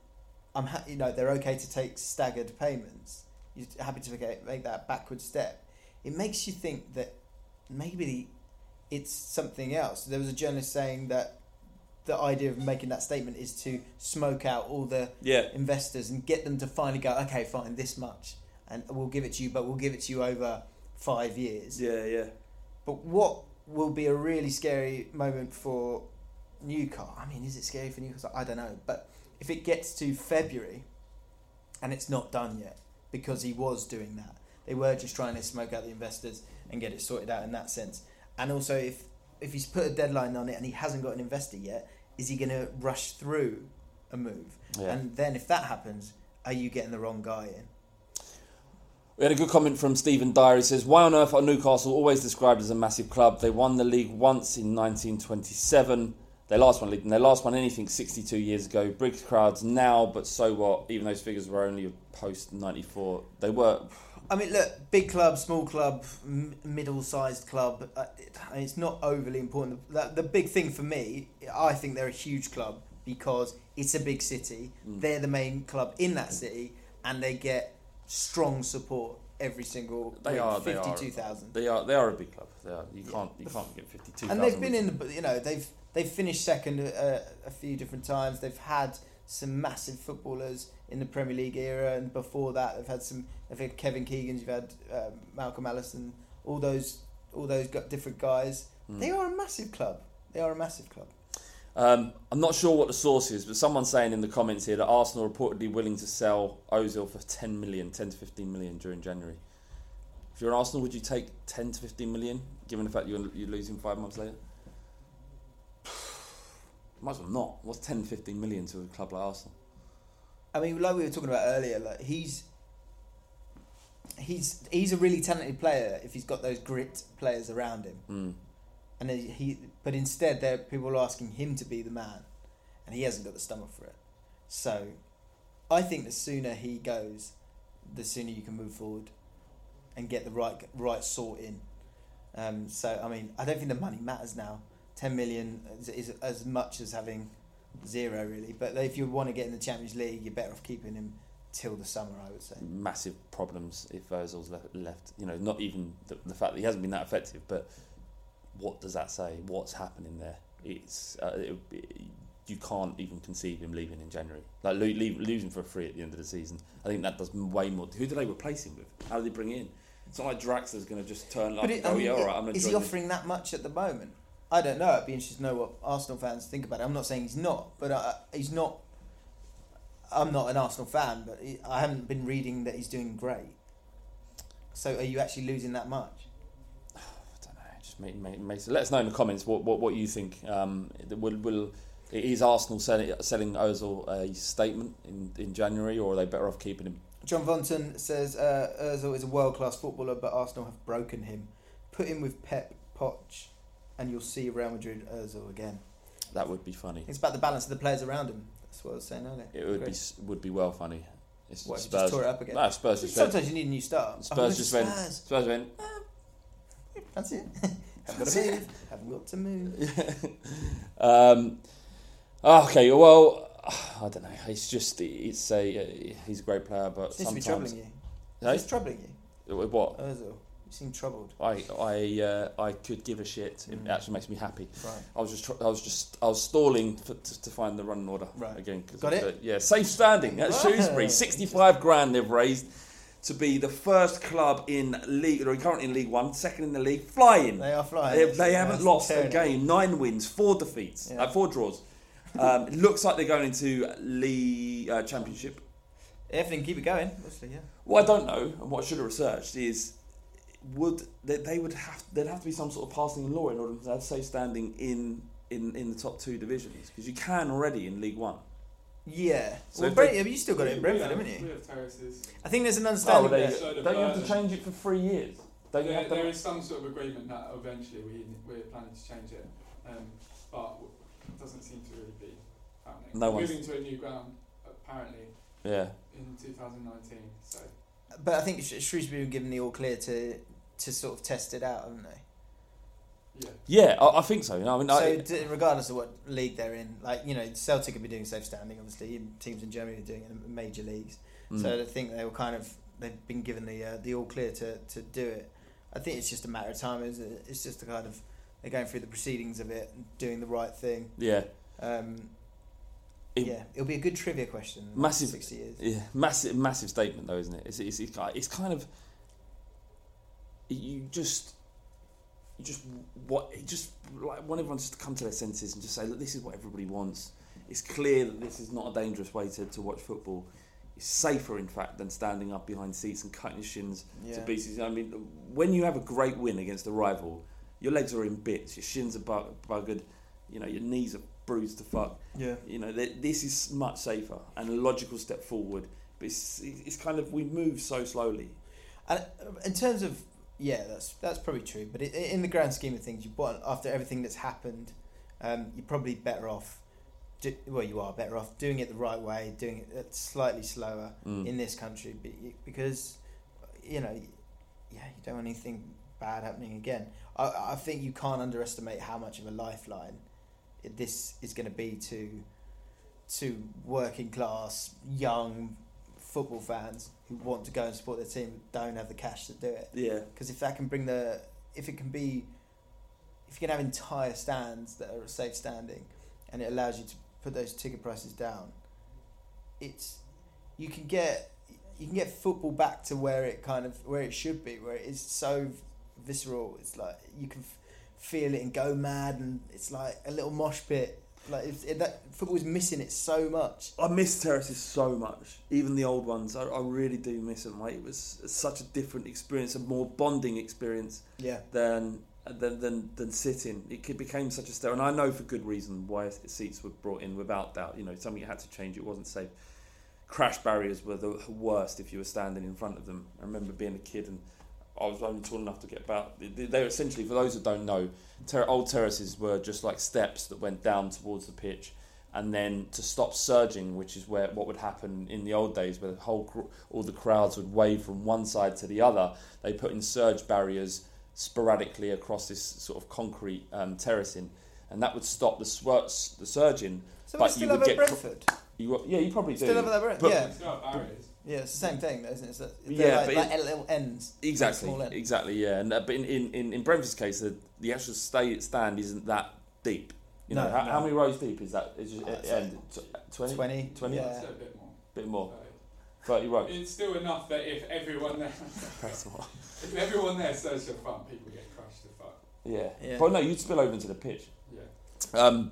"I'm ha- you know they're okay to take staggered payments," you're happy to make, make that backward step. It makes you think that maybe it's something else. There was a journalist saying that the idea of making that statement is to smoke out all the Yeah. investors and get them to finally go, okay, fine, this much, and we'll give it to you, but we'll give it to you over five years. Yeah, yeah. But what will be a really scary moment for Newcastle? I mean, is it scary for Newcastle? I don't know. But if it gets to February and it's not done yet, because he was doing that, they were just trying to smoke out the investors and get it sorted out in that sense. And also, if if he's put a deadline on it and he hasn't got an investor yet, is he going to rush through a move? Yeah. And then if that happens, are you getting the wrong guy in? We had a good comment from Stephen Dyer. He says, Why on earth are Newcastle always described as a massive club? They won the league once in 1927. They last won league, and they last won anything 62 years ago. Big crowds now, but so what? Even those figures were only post 94. They were. I mean, look, big club, small club, m- middle-sized club. Uh, it, it's not overly important. The, the big thing for me, I think they're a huge club because it's a big city. Mm. They're the main club in that city, and they get strong support every single They week. are. They are. Fifty-two thousand. They are. They are a big club. They are. You can't. You can't get 52. and they've been in the you know they've they've finished second uh, a few different times they've had some massive footballers in the Premier League era and before that they've had some they've had Kevin Keegan's you've had um, Malcolm Allison all those all those different guys Hmm. they are a massive club they are a massive club Um, I'm not sure what the source is, but someone's saying in the comments here that Arsenal reportedly willing to sell Ozil for 10 million, 10 to 15 million during January. If you're an Arsenal, would you take 10 to 15 million, given the fact you're, you're losing five months later? Might as well not. What's 10, 15 million to a club like Arsenal? I mean like we were talking about earlier like he's he's he's a really talented player if he's got those grit players around him Mm. and he, but instead there people are asking him to be the man and he hasn't got the stomach for it so i think the sooner he goes the sooner you can move forward and get the right right sort in um, so i mean i don't think the money matters now 10 million is, is as much as having zero really but if you want to get in the champions league you're better off keeping him till the summer i would say Massive problems if Ozil's left. left. You know, not even the, the fact that he hasn't been that effective, but what does that say? What's happening there? It's uh, it, it- you can't even conceive him leaving in January. Like lo- leave, losing for free at the end of the season. I think that does way more. Who do they replace him with? How do they bring in? It's not like Draxler's going to just turn up. And it, go, I mean, yeah, all right, I'm going to is he this." offering that much at the moment? I don't know. I'd be interested to know what Arsenal fans think about it. I'm not saying he's not, but uh, he's not. I'm not an Arsenal fan, but I haven't been reading that he's doing great. So, are you actually losing that much? <sighs> I don't know. Just make, make, make, let us know in the comments what, what, what you think. Um, will, will is Arsenal selling, selling Ozil a statement in, in January, or are they better off keeping him? John Vonton says uh, Ozil is a world class footballer, but Arsenal have broken him. Put him with Pep, Poch, and you'll see Real Madrid Ozil again. That would be funny. It's about the balance of the players around him. That's what I was saying earlier. It would be Great. s- would be well funny. It's What, if just tore it up again? No, Spurs just went. Sometimes you need a new start. Oh, Spurs just went. Spurs. Spurs went. That's it. <laughs> Haven't got to move. Haven't got to move. <laughs> Um, okay, well, I don't know. It's just it's a uh, he's a great player, but Seems to be sometimes troubling you. Is this troubling you? With what Ozil. You seem troubled. I I uh, I could give a shit. It Mm. actually makes me happy. Right. I was just tr- I was just I was stalling for, to, to find the running order Right. again. Got it? yeah, safe standing at Right. Shrewsbury. Sixty-five grand they've raised to be the first club in league. They're currently in League One, second in the league, flying. They are flying. They, they haven't That's lost a game. Nine wins, four defeats, Yeah. uh, four draws. Um, it looks like they're going into league uh, championship. If they can keep it going, obviously, yeah. What I don't know, and what I should have researched, is would they, they would have there'd have to be some sort of passing law in order to have safe standing in in, in the top two divisions because you can already in League One. Yeah. So well, Brent, they- but you still got it in We- Brentford, we have, haven't We you? have terraces. I think there's an Oh, understanding well, there. they, So don't you have to change it for three years? Don't you There, have to? there is some sort of agreement that eventually we we're planning to change it, um, but it doesn't seem to really be happening. No we're one's- moving to a new ground apparently yeah. in 2019. So But I think Sh- Shrewsbury were given the all clear to to sort of test it out, haven't they? yeah, Yeah, I, I think so. You know, I mean, So I, d- regardless of what league they're in, like you know, Celtic could be doing safe standing. Obviously, teams in Germany are doing it in major leagues. mm. So I think they were kind of they've been given the uh, the all clear to, to do it. I think it's just a matter of time. Isn't? It's just a kind of they're going through the proceedings of it, and doing the right thing. yeah, Um, It- yeah, it'll be a good trivia question. Massive- sixty years. yeah, massive, massive statement though, isn't it? It's, it's, it's, it's kind of you just you just what just like want everyone just to come to their senses and just say, look, this is what everybody wants. It's clear that this is not a dangerous way to, to watch football. It's safer, in fact, than standing up behind seats and cutting your shins to pieces. I mean, when you have a great win against a rival, your legs are in bits, your shins are bu- buggered, you know, your knees are bruised to fuck. Yeah. You know, th- this is much safer and a logical step forward. But it's, it's kind of we move so slowly. And uh, in terms of yeah, that's that's probably true. But i in the grand scheme of things, you want after everything that's happened, um, you're probably better off. Do, well, you are better off doing it the right way, doing it uh, slightly slower Mm. in this country, be- because you know, yeah, you don't want anything bad happening again. I, I think you can't underestimate how much of a lifeline this is going to be to to working class young football fans who want to go and support their team don't have the cash to do it. Yeah, Because if that can bring the, if it can be, if you can have entire stands that are safe standing, and it allows you to put those ticket prices down, it's you can get you can get football back to where it kind of where it should be, where it is so visceral. It's like you can f- feel it and go mad, and it's like a little mosh pit. Like it's, it, that football is missing it so much. I miss terraces so much. Even the old ones, I, I really do miss them. Like it was such a different experience, a more bonding experience Yeah. than than than, than sitting. It became such a stare, and I know for good reason why seats were brought in without doubt. You know, something had to change. It wasn't safe. Crash barriers were the worst if you were standing in front of them. I remember being a kid and I was only tall enough to get about. They they were essentially, for those that don't know, ter- old terraces were just like steps that went down towards the pitch, and then to stop surging, which is where what would happen in the old days, where the whole cr- all the crowds would wave from one side to the other. They put in surge barriers sporadically across this sort of concrete um, terracing, and that would stop the swirts, the surging. So But we still you have would at get cr- You got- yeah, you probably do. Still have at Brentford. But- yeah. It's got barriers. Yeah, it's the same thing, though, isn't it? It's like, Yeah, like, but like it- little ends. Exactly, Small end. exactly, yeah. And uh, but in, in, in, in Brentford's case, the, the actual stay, stand isn't that deep. You know, No, how, no. how many rows deep is that? Is just, Uh, it's end, tw- 20? 20, 20? yeah. I'd a bit more. bit more, So 30 rows. it's still enough that if everyone there, if everyone there says the front, people get crushed to fuck. yeah. Yeah. But no, you'd spill over into the pitch. Yeah. Um,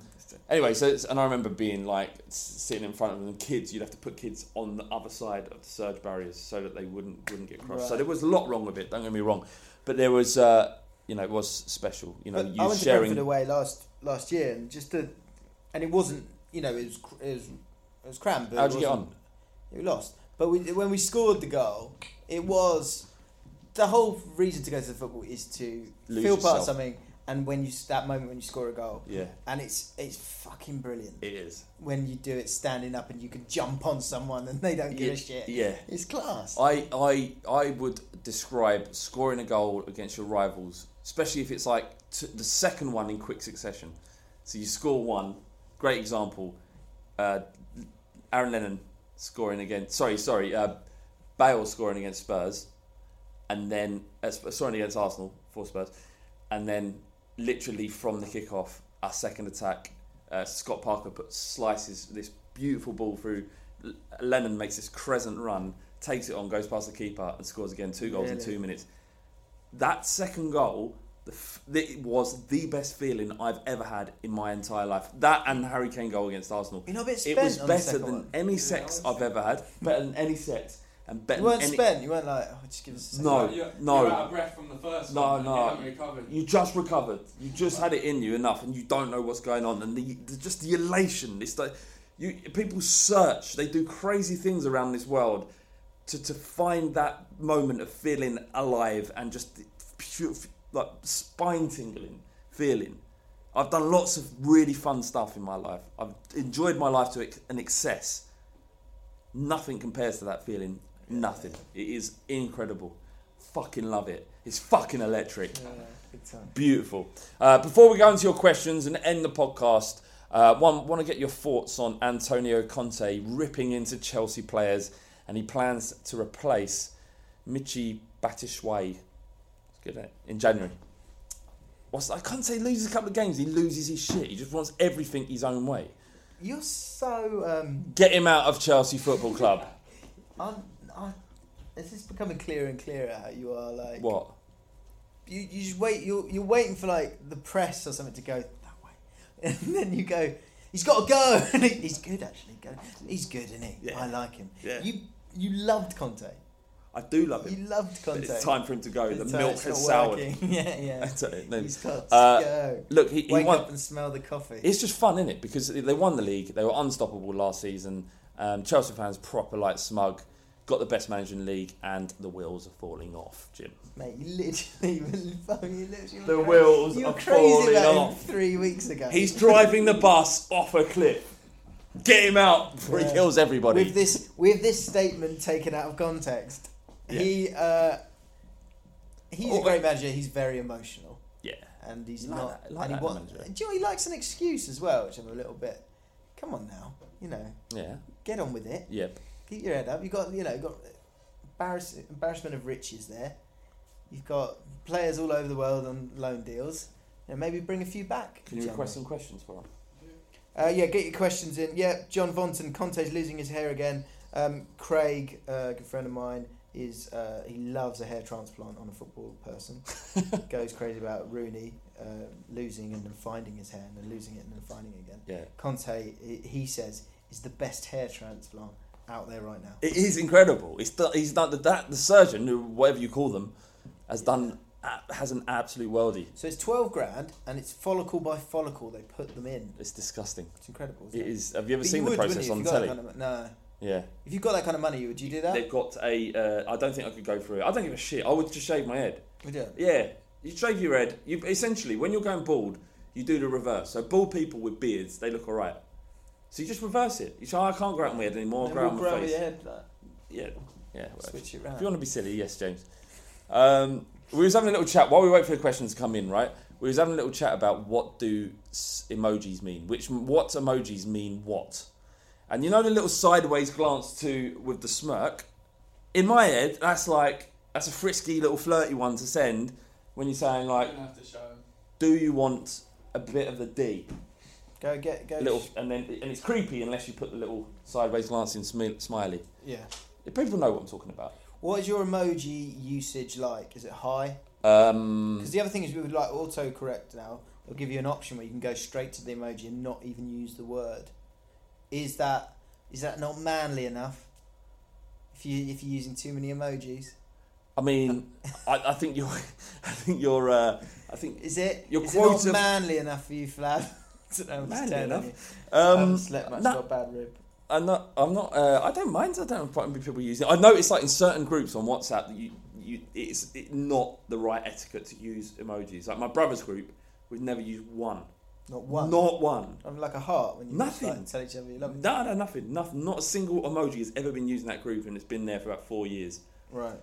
anyway, so it's, and I remember being like sitting in front of them, kids. You'd have to put kids on the other side of the surge barriers so that they wouldn't wouldn't get crushed. So there was a lot wrong with it. Don't get me wrong, but there was, uh, you know, it was special. You know, But you I went to sharing. Brentford away last last year, and just to, and it wasn't, you know, it was it was, it was crammed. But How'd you get on? We lost, But we, when we scored the goal, it was the whole reason to go to the football is to Lose feel part yourself. of something. And when you that moment when you score a goal, Yeah, and it's it's fucking brilliant it is. when you do it standing up and you can jump on someone and they don't give Yeah, a shit. yeah. it's class. I, I, I would describe scoring a goal against your rivals, especially if it's like t- the second one in quick succession. So you score one, great example. Uh, Aaron Lennon scoring against, sorry, sorry, uh, Bale scoring against Spurs, and then uh, scoring against Arsenal for Spurs, and then literally from the kickoff, our second attack, uh, Scott Parker puts slices this beautiful ball through. Lennon makes this crescent run, takes it on, goes past the keeper, and scores again. Two goals in two minutes. That second goal, the f- it was the best feeling I've ever had in my entire life. That and the Harry Kane goal against Arsenal. A bit it was better than one. any sex I've ever had. Better than any sex, and better You weren't than any. spent. You weren't like, oh, just give us a second. No, you're, no. You're out of breath from the first No, one. and no. You recovered. You just recovered. You just had it in you enough, and you don't know what's going on. And the, the just the elation. It's like you people search. They do crazy things around this world to to find that moment of feeling alive and just pure, like spine tingling feeling. I've done lots of really fun stuff in my life. I've enjoyed my life to an excess. Nothing compares to that feeling. Nothing. It is incredible. Fucking love it. It's fucking electric. Beautiful. Uh, before we go into your questions and end the podcast, uh, one want to get your thoughts on Antonio Conte ripping into Chelsea players, and he plans to replace Michi Batshuayi. Good eh? in January. What's that? Conte loses a couple of games, he loses his shit. He just wants everything his own way. You're so. Um, Get him out of Chelsea Football Club. <laughs> I'm, I, this is becoming clearer and clearer how you are like. What? You, you just wait. You're you're waiting for like the press or something to go that way, <laughs> and then you go. He's got to go. <laughs> And he, he's good actually. Go. He's good, isn't he? Yeah. I like him. Yeah. You you loved Conte. I do love him. You loved Conte. it's time for him to go. The milk has soured. <laughs> yeah, yeah. No. He's got Uh, to go. Look, he, he Wake won. up and smell the coffee. It's just fun, isn't it? Because they won the league. They were unstoppable last season. Um, Chelsea fans proper like smug. Got the best manager in the league, and the wheels are falling off, Jim. Mate, you literally, <laughs> you literally The wheels you were are crazy falling about him off. three weeks ago. He's driving the bus off a cliff. Get him out before he kills everybody. with this with this statement taken out of context. He uh, he's Oh, a great manager. He's very emotional, yeah. and he's Like not. that- like and he that wa- manager. Do you know he likes an excuse as well, which I'm a little bit. Come on now, you know, Yeah. get on with it. Yep. Keep your head up. You got you know got embarrass, embarrassment of riches there. You've got players all over the world on loan deals. And maybe bring a few back. Can you request some questions for him? Uh, yeah, get your questions in. Yeah, John Vonton, Conte's losing his hair again. Um, Craig, uh, a good friend of mine, is uh, he loves a hair transplant on a football person. <laughs> Goes crazy about Rooney uh, losing and then finding his hair and then losing it and then finding it again. Yeah. Conte, he says, is the best hair transplant out there right now. It is incredible. It's the, he's done the, that the surgeon, who whatever you call them, has done has an absolute worldie. So it's twelve grand and it's follicle by follicle. They put them in. It's disgusting. It's incredible. Isn't It is. Have you ever But seen you the would, process on if you got telly? kind of, no. Yeah. If you've got that kind of money, would you do that? They've got a. Uh, I don't think I could go through it. I don't give a shit. I would just shave my head. Would you? Yeah, you shave your head. You essentially, when you're going bald, you do the reverse. So bald people with beards, they look alright. So you just reverse it. You say, oh, I can't grow out my head anymore. Then grow out my grow face. your head like, Yeah, yeah. whatever. switch it If you want to be silly, yes, James. Um, we was having a little chat while we wait for the questions to come in. Right, we was having a little chat about what do emojis mean. Which what emojis mean what, and you know the little sideways glance to with the smirk. In my head, that's like that's a frisky little flirty one to send when you're saying like, don't have to show do you want a bit of the D? Go get go. Little, and then and it's creepy unless you put the little sideways glancing smi- smiley. Yeah. People know what I'm talking about. What is your emoji usage like? Is it high? Um, Because the other thing is, we would like autocorrect now. It'll give you an option where you can go straight to the emoji and not even use the word. Is that is that not manly enough? If you if you're using too many emojis, I mean, <laughs> I, I think you're, <laughs> I think you're, uh, I think is it? Your is quota- it not manly enough for you, Flav? <laughs> Don't know, I'm just Manly telling enough? you. I haven't Um, slept much. no- got a bad rib. I'm not. I'm not. Uh, I don't mind. I don't mind people using it. I noticed like in certain groups on WhatsApp that you, you it's it, not the right etiquette to use emojis. Like my brother's group, we've never used one. Not one. Not one. I'm like a heart when you Nothing. Like, tell each other you love. No, no, nothing. Nothing. Not a single emoji has ever been used in that group, and it's been there for about four years. Right.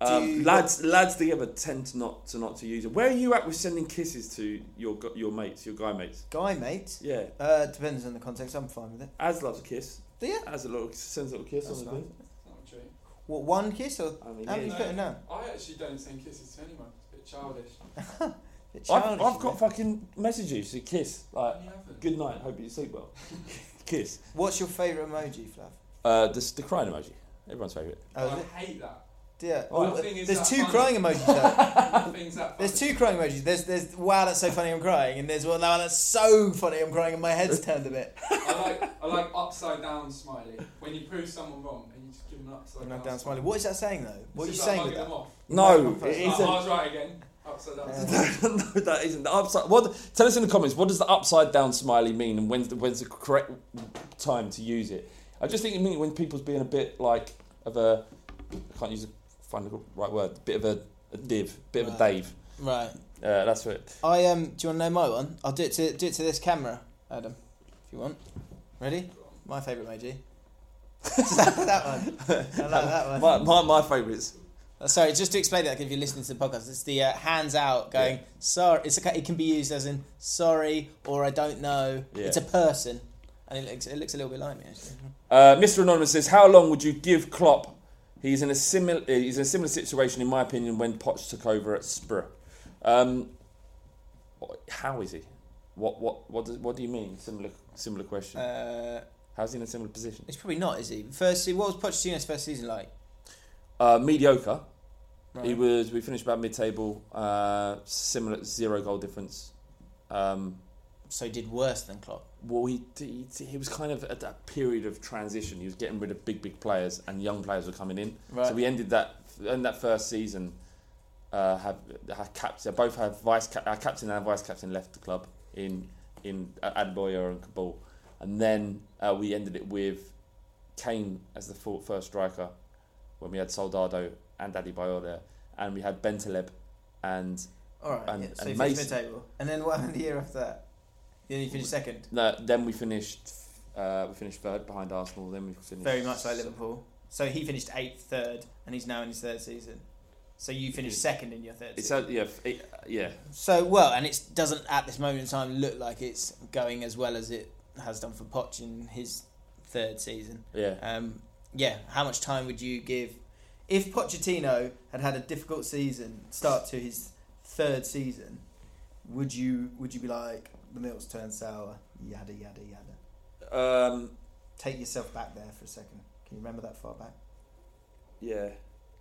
Um, Do you- lads, lads together tend to not to not to use it. Where are you at with sending kisses to your gu- your mates, your guy mates? Guy mates? Yeah, Uh, depends on the context. I'm fine with it. Az loves a kiss. Do you? Az a little sends a little kiss That's on the nice. bed. Not true. What one kiss or I mean, how yeah. many putting down? I actually don't send kisses to anyone. It's a bit childish. <laughs> Bit I've, childish, I've isn't got it? fucking messages to kiss like You haven't. good night, hope you sleep well. <laughs> kiss. What's your favourite emoji, Flav? Uh, the, the crying emoji, everyone's favourite. Oh, is I it? hate that. Yeah. Oh, Well, Nothing is there's that two funny. crying emojis though. <laughs> Nothing's that There's two crying emojis. There's there's wow that's so funny I'm crying, and there's one "Wow, that's so funny I'm crying and my head's turned a bit. I like I like upside down smiley. When you prove someone wrong and you just give them an upside And down, down smiley. What is that saying though? What are you saying with mugging that? them off. No, Microphone. it Like, oh, isn't. I was right again. Upside down. Yeah. <laughs> no, that isn't. The upside. What? Tell us in the comments. What does the upside down smiley mean, and when's the when's the correct time to use it? I just think it means when people's being a bit like of a. I can't use a find the right word. Bit of a, a div, bit of a Dave. Right. Uh, that's it. I um. Do you want to know my one? I'll do it to do it to this camera, Adam, if you want. Ready? My favourite emoji. <laughs> that, that one. I like that one. My my, my favourites. Uh, Sorry, just to explain that if you're listening to the podcast, it's the uh, hands out going Yeah. sorry. It's a, it can be used as in sorry or I don't know. Yeah. It's a person, and it looks it looks a little bit like me actually. Uh, Mr. Anonymous says, "How long would you give Klopp? He's in a similar he's in a similar situation, in my opinion, when Poch took over at Spur. Um, how is he? What what what do, what do you mean? Similar similar question. Uh, How's he in a similar position? it's probably not, is he? First, se- what was Pochettino's first season like? Uh, mediocre. He was. We finished about mid-table. Uh, similar zero goal difference. Um, So he did worse than Klopp. Well, he, he he was kind of at that period of transition. He was getting rid of big big players, and young players were coming in. So we ended that in that first season. Uh, have had captain. Both had vice cap, our captain and vice captain left the club in in uh, Adebayor and Kaboul, and then uh, we ended it with Kane as the first striker when we had Soldado and Adebayor there, and we had Bentaleb and All right. And- yeah, so and Mason. mid-table, and then what happened the year after that? Then he finished second. no, then we finished uh, we finished third behind Arsenal. Then we finished Very much like Liverpool. So he finished eighth, third, and he's now in his third season. So you finished second in your third It's season. a, yeah f- it, yeah So well, and it doesn't at this moment in time look like it's going as well as it has done for Poch in his third season. yeah. Um, yeah, how much time would you give if Pochettino had had a difficult season start to his third season? Would you would you be like the milk's turned sour, yada yada yada? Um, Take yourself back there for a second. Can you remember that far back? Yeah,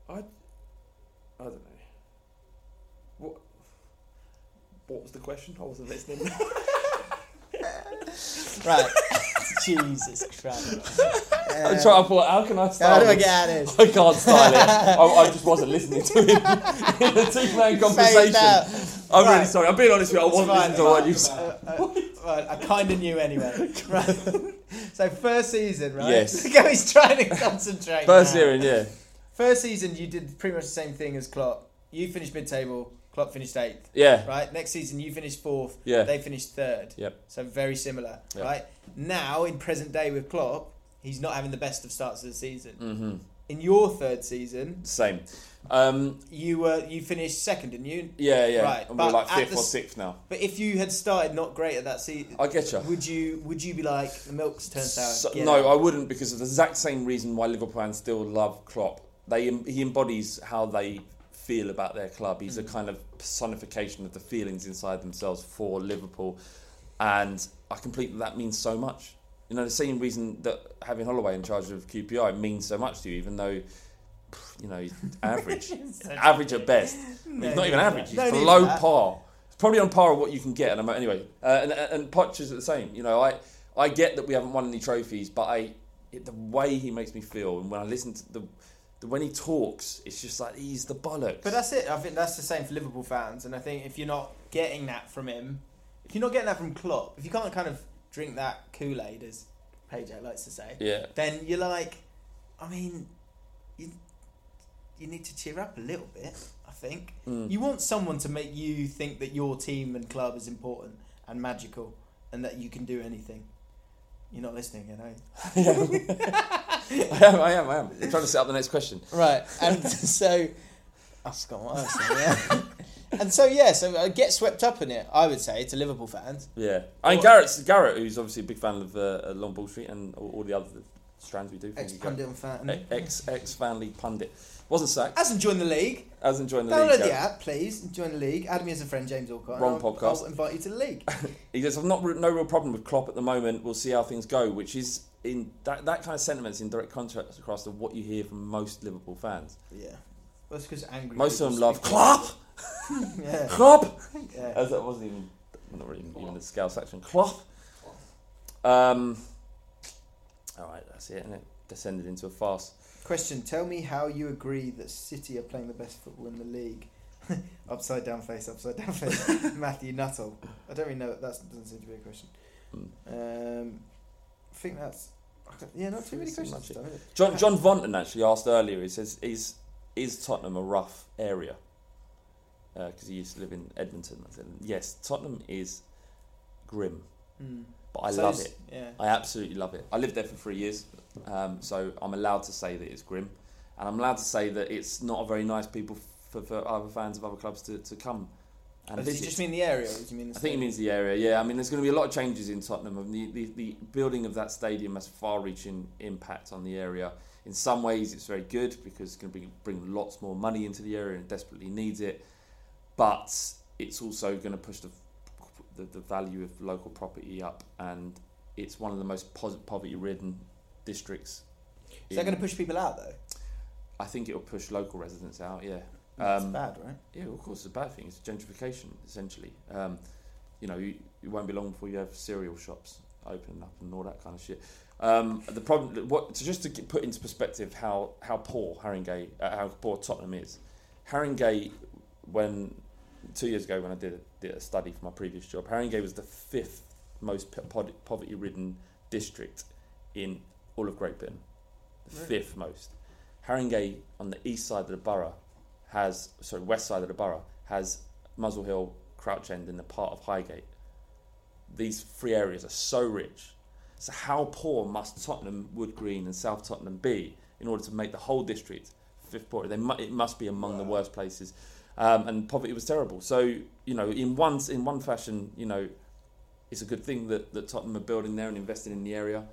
I, I don't know. What, what was the question? I wasn't listening. <laughs> Right. <laughs> Jesus Christ. I'm trying to thought, how can I How style do I get out of this? I can't style it. I, I just wasn't listening to him <laughs> in a two-man conversation. I'm really sorry. I'm being honest with you. I wasn't listening to what you said. Uh, right, I kind of knew anyway. <laughs> Right. so first season, right? Yes. <laughs> Look how he's trying to concentrate. First now. hearing, yeah, First season, you did pretty much the same thing as Klopp. You finished mid-table. Klopp finished eighth. yeah, Right. Next season, you finished fourth. Yeah. They finished third. Yep. So very similar. Yep. Right. Now, in present day with Klopp, he's not having the best of starts of the season. hmm In your third season, same. Um, you were you finished second, didn't you? yeah, yeah. Right, and we're but like at fifth the or s- sixth now. But if you had started not great at that season, I get you. Would you would you be like the milk's turned sour? So- get no, out"? I wouldn't because of the exact same reason why Liverpool fans still love Klopp. They he embodies how they feel about their club. He's a kind of personification of the feelings inside themselves for Liverpool, and I completely that means so much. You know, the same reason that having Holloway in charge of QPR means so much to you, even though. You know, he's average, <laughs> average at best. Mean, he's not even average. He's No below that. par. It's probably on par with what you can get. And I'm, anyway, uh, and and Poch is the same. You know, I I get that we haven't won any trophies, but I it, the way he makes me feel, and when I listen to the, the when he talks, it's just like he's the bollocks. But that's it. I think that's the same for Liverpool fans, and I think if you're not getting that from him, if you're not getting that from Klopp, if you can't kind of drink that Kool Aid, as Payjack likes to say, Yeah. then you're like, I mean, you you need to cheer up a little bit. I think Mm. you want someone to make you think that your team and club is important and magical, and that you can do anything. You're not listening, you know. <laughs> I am, I am, I am. I'm trying to set up the next question. Right, and <laughs> so I forgot what I was saying. Yeah. <laughs> and so yeah, so get swept up in it. I would say to Liverpool fans. Yeah. I mean, Garrett, Garrett, who's obviously a big fan of uh, Long Ball Street and all, all the other strands we do. Ex pundit and fan. Ex ex fan league pundit. Wasn't sacked. Hasn't joined the league. Hasn't joined the Download league. the app, please. Join the league. Add me as a friend, James Alcott. Wrong I'll, podcast. I'll invite you to the league. <laughs> He says, "I've not no real problem with Klopp at the moment. We'll see how things go." Which is in that that kind of sentiments in direct contrast across to what you hear from most Liverpool fans. yeah. Well, it's because angry. Most of them love Klopp. Yeah. Klopp. yeah. As that wasn't even not really even the scale section. Klopp. Um. All right, that's it. And it descended into a farce. Question: Tell me how you agree that City are playing the best football in the league. <laughs> upside down face, upside down face. <laughs> Matthew Nuttall. I don't really know. That doesn't seem to be a question. Mm. Um, I think that's. Yeah, not too many questions. seem though, is it? John John Vonton actually asked earlier. He says, "Is is Tottenham a rough area?" Because he used to live in Edmonton. I said, "Yes, Tottenham is grim, Mm. but I So love it. Yeah. I absolutely love it. I lived there for three years, um, so I'm allowed to say that it's grim, and I'm allowed to say that it's not a very nice people for, for other fans of other clubs to, to come and Oh, does he just mean the area, or mean the I think he means the area. Yeah, I mean, there's going to be a lot of changes in Tottenham. And the, the, the building of that stadium has far-reaching impact on the area. In some ways, it's very good because it's going to bring, bring lots more money into the area and desperately needs it. But it's also going to push the, the, the value of local property up, and it's one of the most poverty-ridden districts. Is that going to push people out though? I think it'll push local residents out. Yeah. That's Um, bad, right? yeah, of course, it's a bad thing. It's gentrification, essentially. Um, you know, you, it won't be long before you have cereal shops opening up and all that kind of shit. Um, the problem, what, so just to put into perspective how, how poor Haringey, uh, how poor Tottenham is. Haringey, when two years ago when I did a, did a study for my previous job, Haringey was the fifth most po- poverty-ridden district in all of Great Britain. The Really? fifth most. Haringey on the east side of the borough has sorry west side of the borough has Muswell Hill, Crouch End, and the part of Highgate. These three areas are so rich. So how poor must Tottenham, Wood Green, and South Tottenham be in order to make the whole district fifth poor? They mu- it must be among the worst places, um, and poverty was terrible. So you know, in one in one fashion, you know, it's a good thing that, that Tottenham are building there and investing in the area.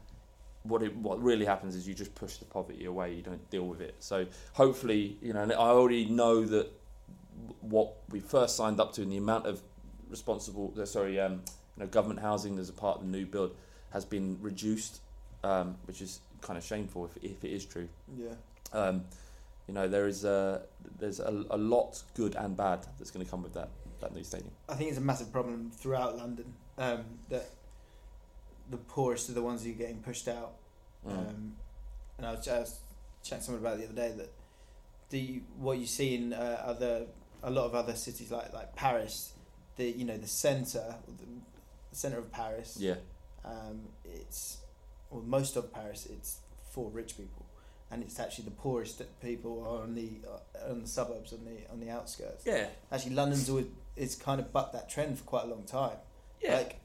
What it, what really happens is you just push the poverty away. You don't deal with it. So hopefully, you know, and I already know that what we first signed up to and the amount of responsible, uh, sorry, um, you know, government housing as a part of the new build has been reduced, um, which is kind of shameful if, if it is true. Yeah. Um, you know, there is a there's a, a lot good and bad that's going to come with that that new stadium. I think it's a massive problem throughout London um, that the poorest are the ones who are getting pushed out. Mm. Um, and I was, I was chatting to someone about the other day that the what you see in uh, other a lot of other cities like like Paris, the you know the center the, the center of Paris. Yeah, Um, it's well most of Paris it's for rich people, and it's actually the poorest people are on the uh, on the suburbs on the on the outskirts. yeah, Actually, London's always it's kind of bucked that trend for quite a long time. yeah. Like,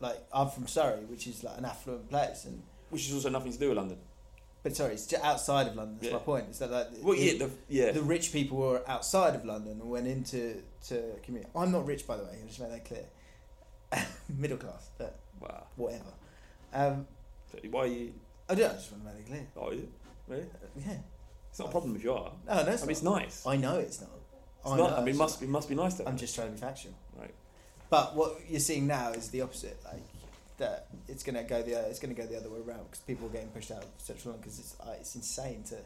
like I'm from Surrey, which is like an affluent place, and which is also nothing to do with London. but sorry, it's just outside of London. That's Yeah. my point. Is that like Well, yeah, the, yeah. the rich people were outside of London and went into to community. I'm not rich, by the way. I just make that clear. <laughs> Middle class, but wow. whatever. Um, Why are you? I do. I just want to make it clear. Oh, you? Really? Yeah. It's not a problem if you are. No, no, it's I mean, not. it's nice. I know it's not. It's I not. know I mean, it it's must not. it must be nice to. I'm just trying to be factual. Right. But what you're seeing now is the opposite. Like that, it's gonna go the it's gonna go the other way around because people are getting pushed out of central London because it's uh, it's insane to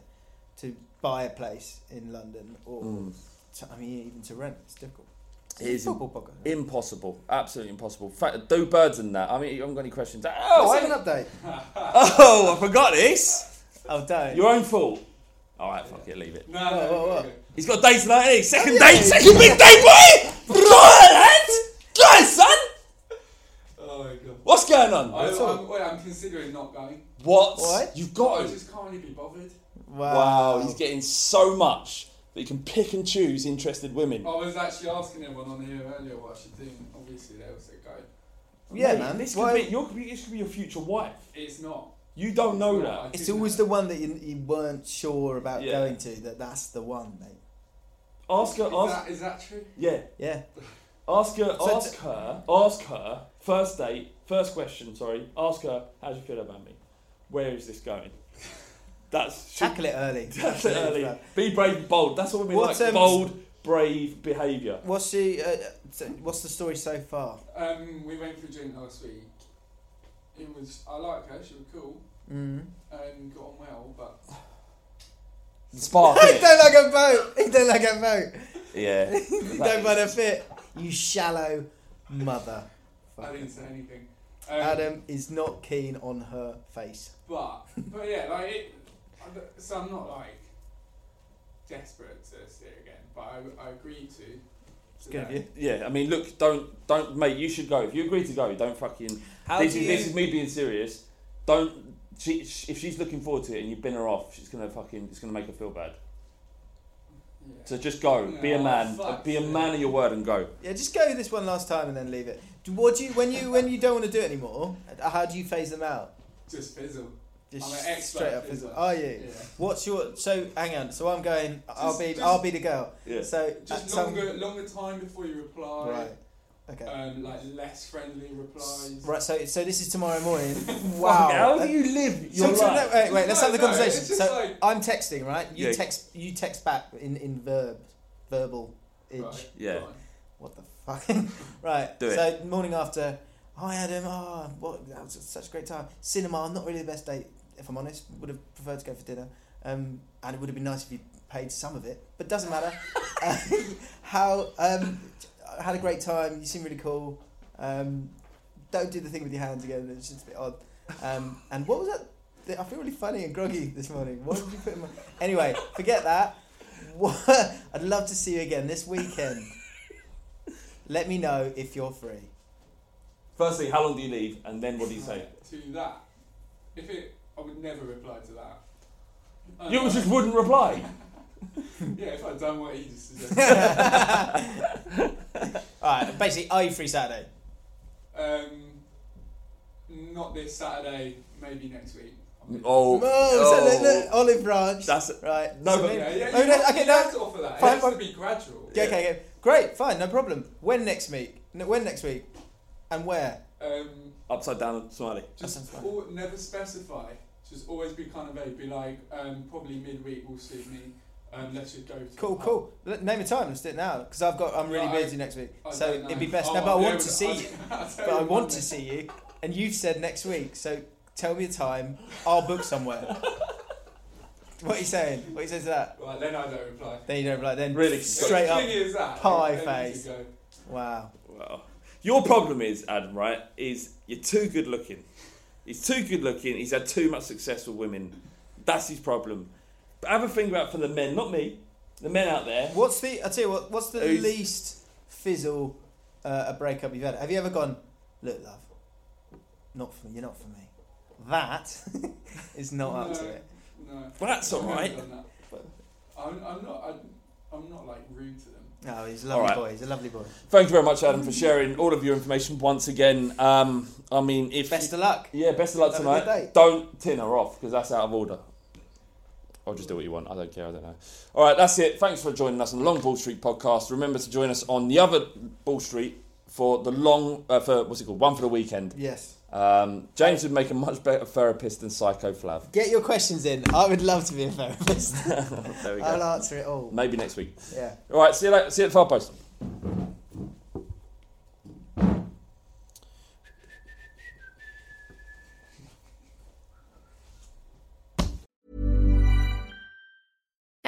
to buy a place in London or Mm. to, I mean even to rent. It's difficult. It is podcast. Impossible. Absolutely impossible. Fa- do birds in that. I mean, you haven't got any questions. Oh, I, have an update. <laughs> oh, I forgot this. Oh, don't. Your own fault. All right, fuck it, leave it. No, Whoa, no, whoa, go, whoa. He's got a date tonight, ain't? Second Oh, yeah. date, second big date, boy. Go on, lad. Go on, son. Oh my god. What's What's going on? I, I'm, well, I'm considering not going. what? What? You've got I to. just can't really be bothered. Wow, he's getting so much that he can pick and choose interested women. I was actually asking everyone on here earlier what I should do. Obviously, they all said go. Yeah, Mate, man. This could, Why- be, your, this could be your future wife. It's not. You don't know It's that. I It's didn't always know. the one that you, you weren't sure about Yeah. going to that that's the one, mate. Ask her. Is Ask. that, is that true? Yeah. Yeah. <laughs> Ask her. So ask her. Ask her. First date. First question. Sorry. Ask her. How do you feel about me? Where is this going? <laughs> That's Tackle it early. <laughs> That's it early. Be brave, and bold. That's what we mean. What's, like um, bold, brave behaviour. What's the uh, so what's the story so far? Um, we went for a drink last week. It was. I like her. She was cool Mm. and got on well, but <sighs> Spark. <laughs> he don't like a boat. He don't like a boat. yeah. <laughs> He don't find a fit. You shallow mother. I didn't say anything. Um, Adam is not keen on her face. But but yeah, like it. So I'm not like desperate to see it again, but I, I agreed to. It's good of. Yeah. I mean, look. Don't. Don't. Mate, you should go. If you agree to go, don't fucking. How this do is you? this is me being serious. Don't. She, if she's looking forward to it and you've been her off, she's gonna fucking. It's gonna make her feel bad. Yeah. So just go. Be a Oh, man. fuck uh, Be a yeah. man of your word and go. yeah, just go this one last time and then leave it. Do- What do you when you when you don't want to do it anymore? How do you phase them out? Just fizzle. Just I'm an expert straight up fizzler. fizzle. Are you? Yeah. What's your so? Hang on. So I'm going. I'll be. just- I'll be the girl. Yeah. So at Just some- longer longer time before you reply. Right. Okay. Um, like less friendly replies. Right. So so this is tomorrow morning. <laughs> Fucking wow. How Uh, do you live So, your so, no, life? wait, wait, let's No, have the no, conversation. it's So like- I'm texting, right? You Yeah. text you text back in, in verb verbal age. Right, Yeah. What the fuck? <laughs> right. Do it. so morning after, hi Adam, oh what that was such a great time. Cinema, not really the best date, if I'm honest. Would have preferred to go for dinner. Um, and it would have been nice if you paid some of it, but doesn't matter. Uh, <laughs> how um, I had a great time. You seem really cool. Um, don't do the thing with your hands again. It's just a bit odd. Um, and what was that? I feel really funny and groggy this morning. What did you put in my? Anyway, forget that. What? <laughs> I'd love to see you again this weekend. Let me know if you're free. Firstly, how long do you leave, and then what do you say? To that, if it, I would never reply to that. Uh, You just wouldn't reply. <laughs> Yeah, if I'd done what he just <laughs> suggested. Alright, basically, are you free Saturday? um, not this Saturday, maybe next week. I'm Oh, Oh, so the, the olive branch. That's right. No, so but- Yeah, yeah, Oh, no, have, okay, you no. have to offer that. Fine, it has fine. to be gradual. Okay, okay, okay. Great, fine, no problem. When next week? No, When next week? And where? Um, upside down smiley. just sounds fine. al- never specify. Just always be kind of vague. Be like, um, probably midweek will suit me. Um, let's just go. Cool, a pub. cool. Let- Name a time. Let's do it now because I've got. I'm really Yeah, I- busy next week, I so it'd be best. I'll- no, but I I'll want to see I'll- you. <laughs> But I want to see you, <laughs> and you've said next week. So tell me a time. I'll book somewhere. <laughs> what are you saying? What are you saying to that? Right, then I don't reply. Then you don't reply. Then Really? straight the up. thing is that, pie then face. could Wow. Well, your problem is Adam, right? Is you're too good looking. He's too good looking. He's had too much success with women. That's his problem. But have a think about for the men, not me. The men out there. What's the? I tell you what. What's the Who's- least fizzle uh, a breakup you've had? Have you ever gone? Look, love. Not for me. you're not for me. That <laughs> is not up to No. it. No. Well, that's I've never right. done that. I'm, I'm not. I'm, I'm not like rude to them. No, he's a lovely All right. boy. He's a lovely boy. Thank you very much, Adam, for sharing all of your information once again. Um, I mean, if Best of luck. yeah, best of luck Have a good tonight. day. Don't tin her off because that's out of order. Or just do what you want. I don't care. I don't know. All right, that's it. Thanks for joining us on the Long Ball Street podcast. Remember to join us on the other Ball Street for the long uh, for what's it called? One for the weekend. Yes. Um, James would make a much better therapist than Psycho Flav. Get your questions in. I would love to be a therapist. <laughs> There we go. I'll answer it all. Maybe next week. Yeah. All right. See you later. See you at the far post.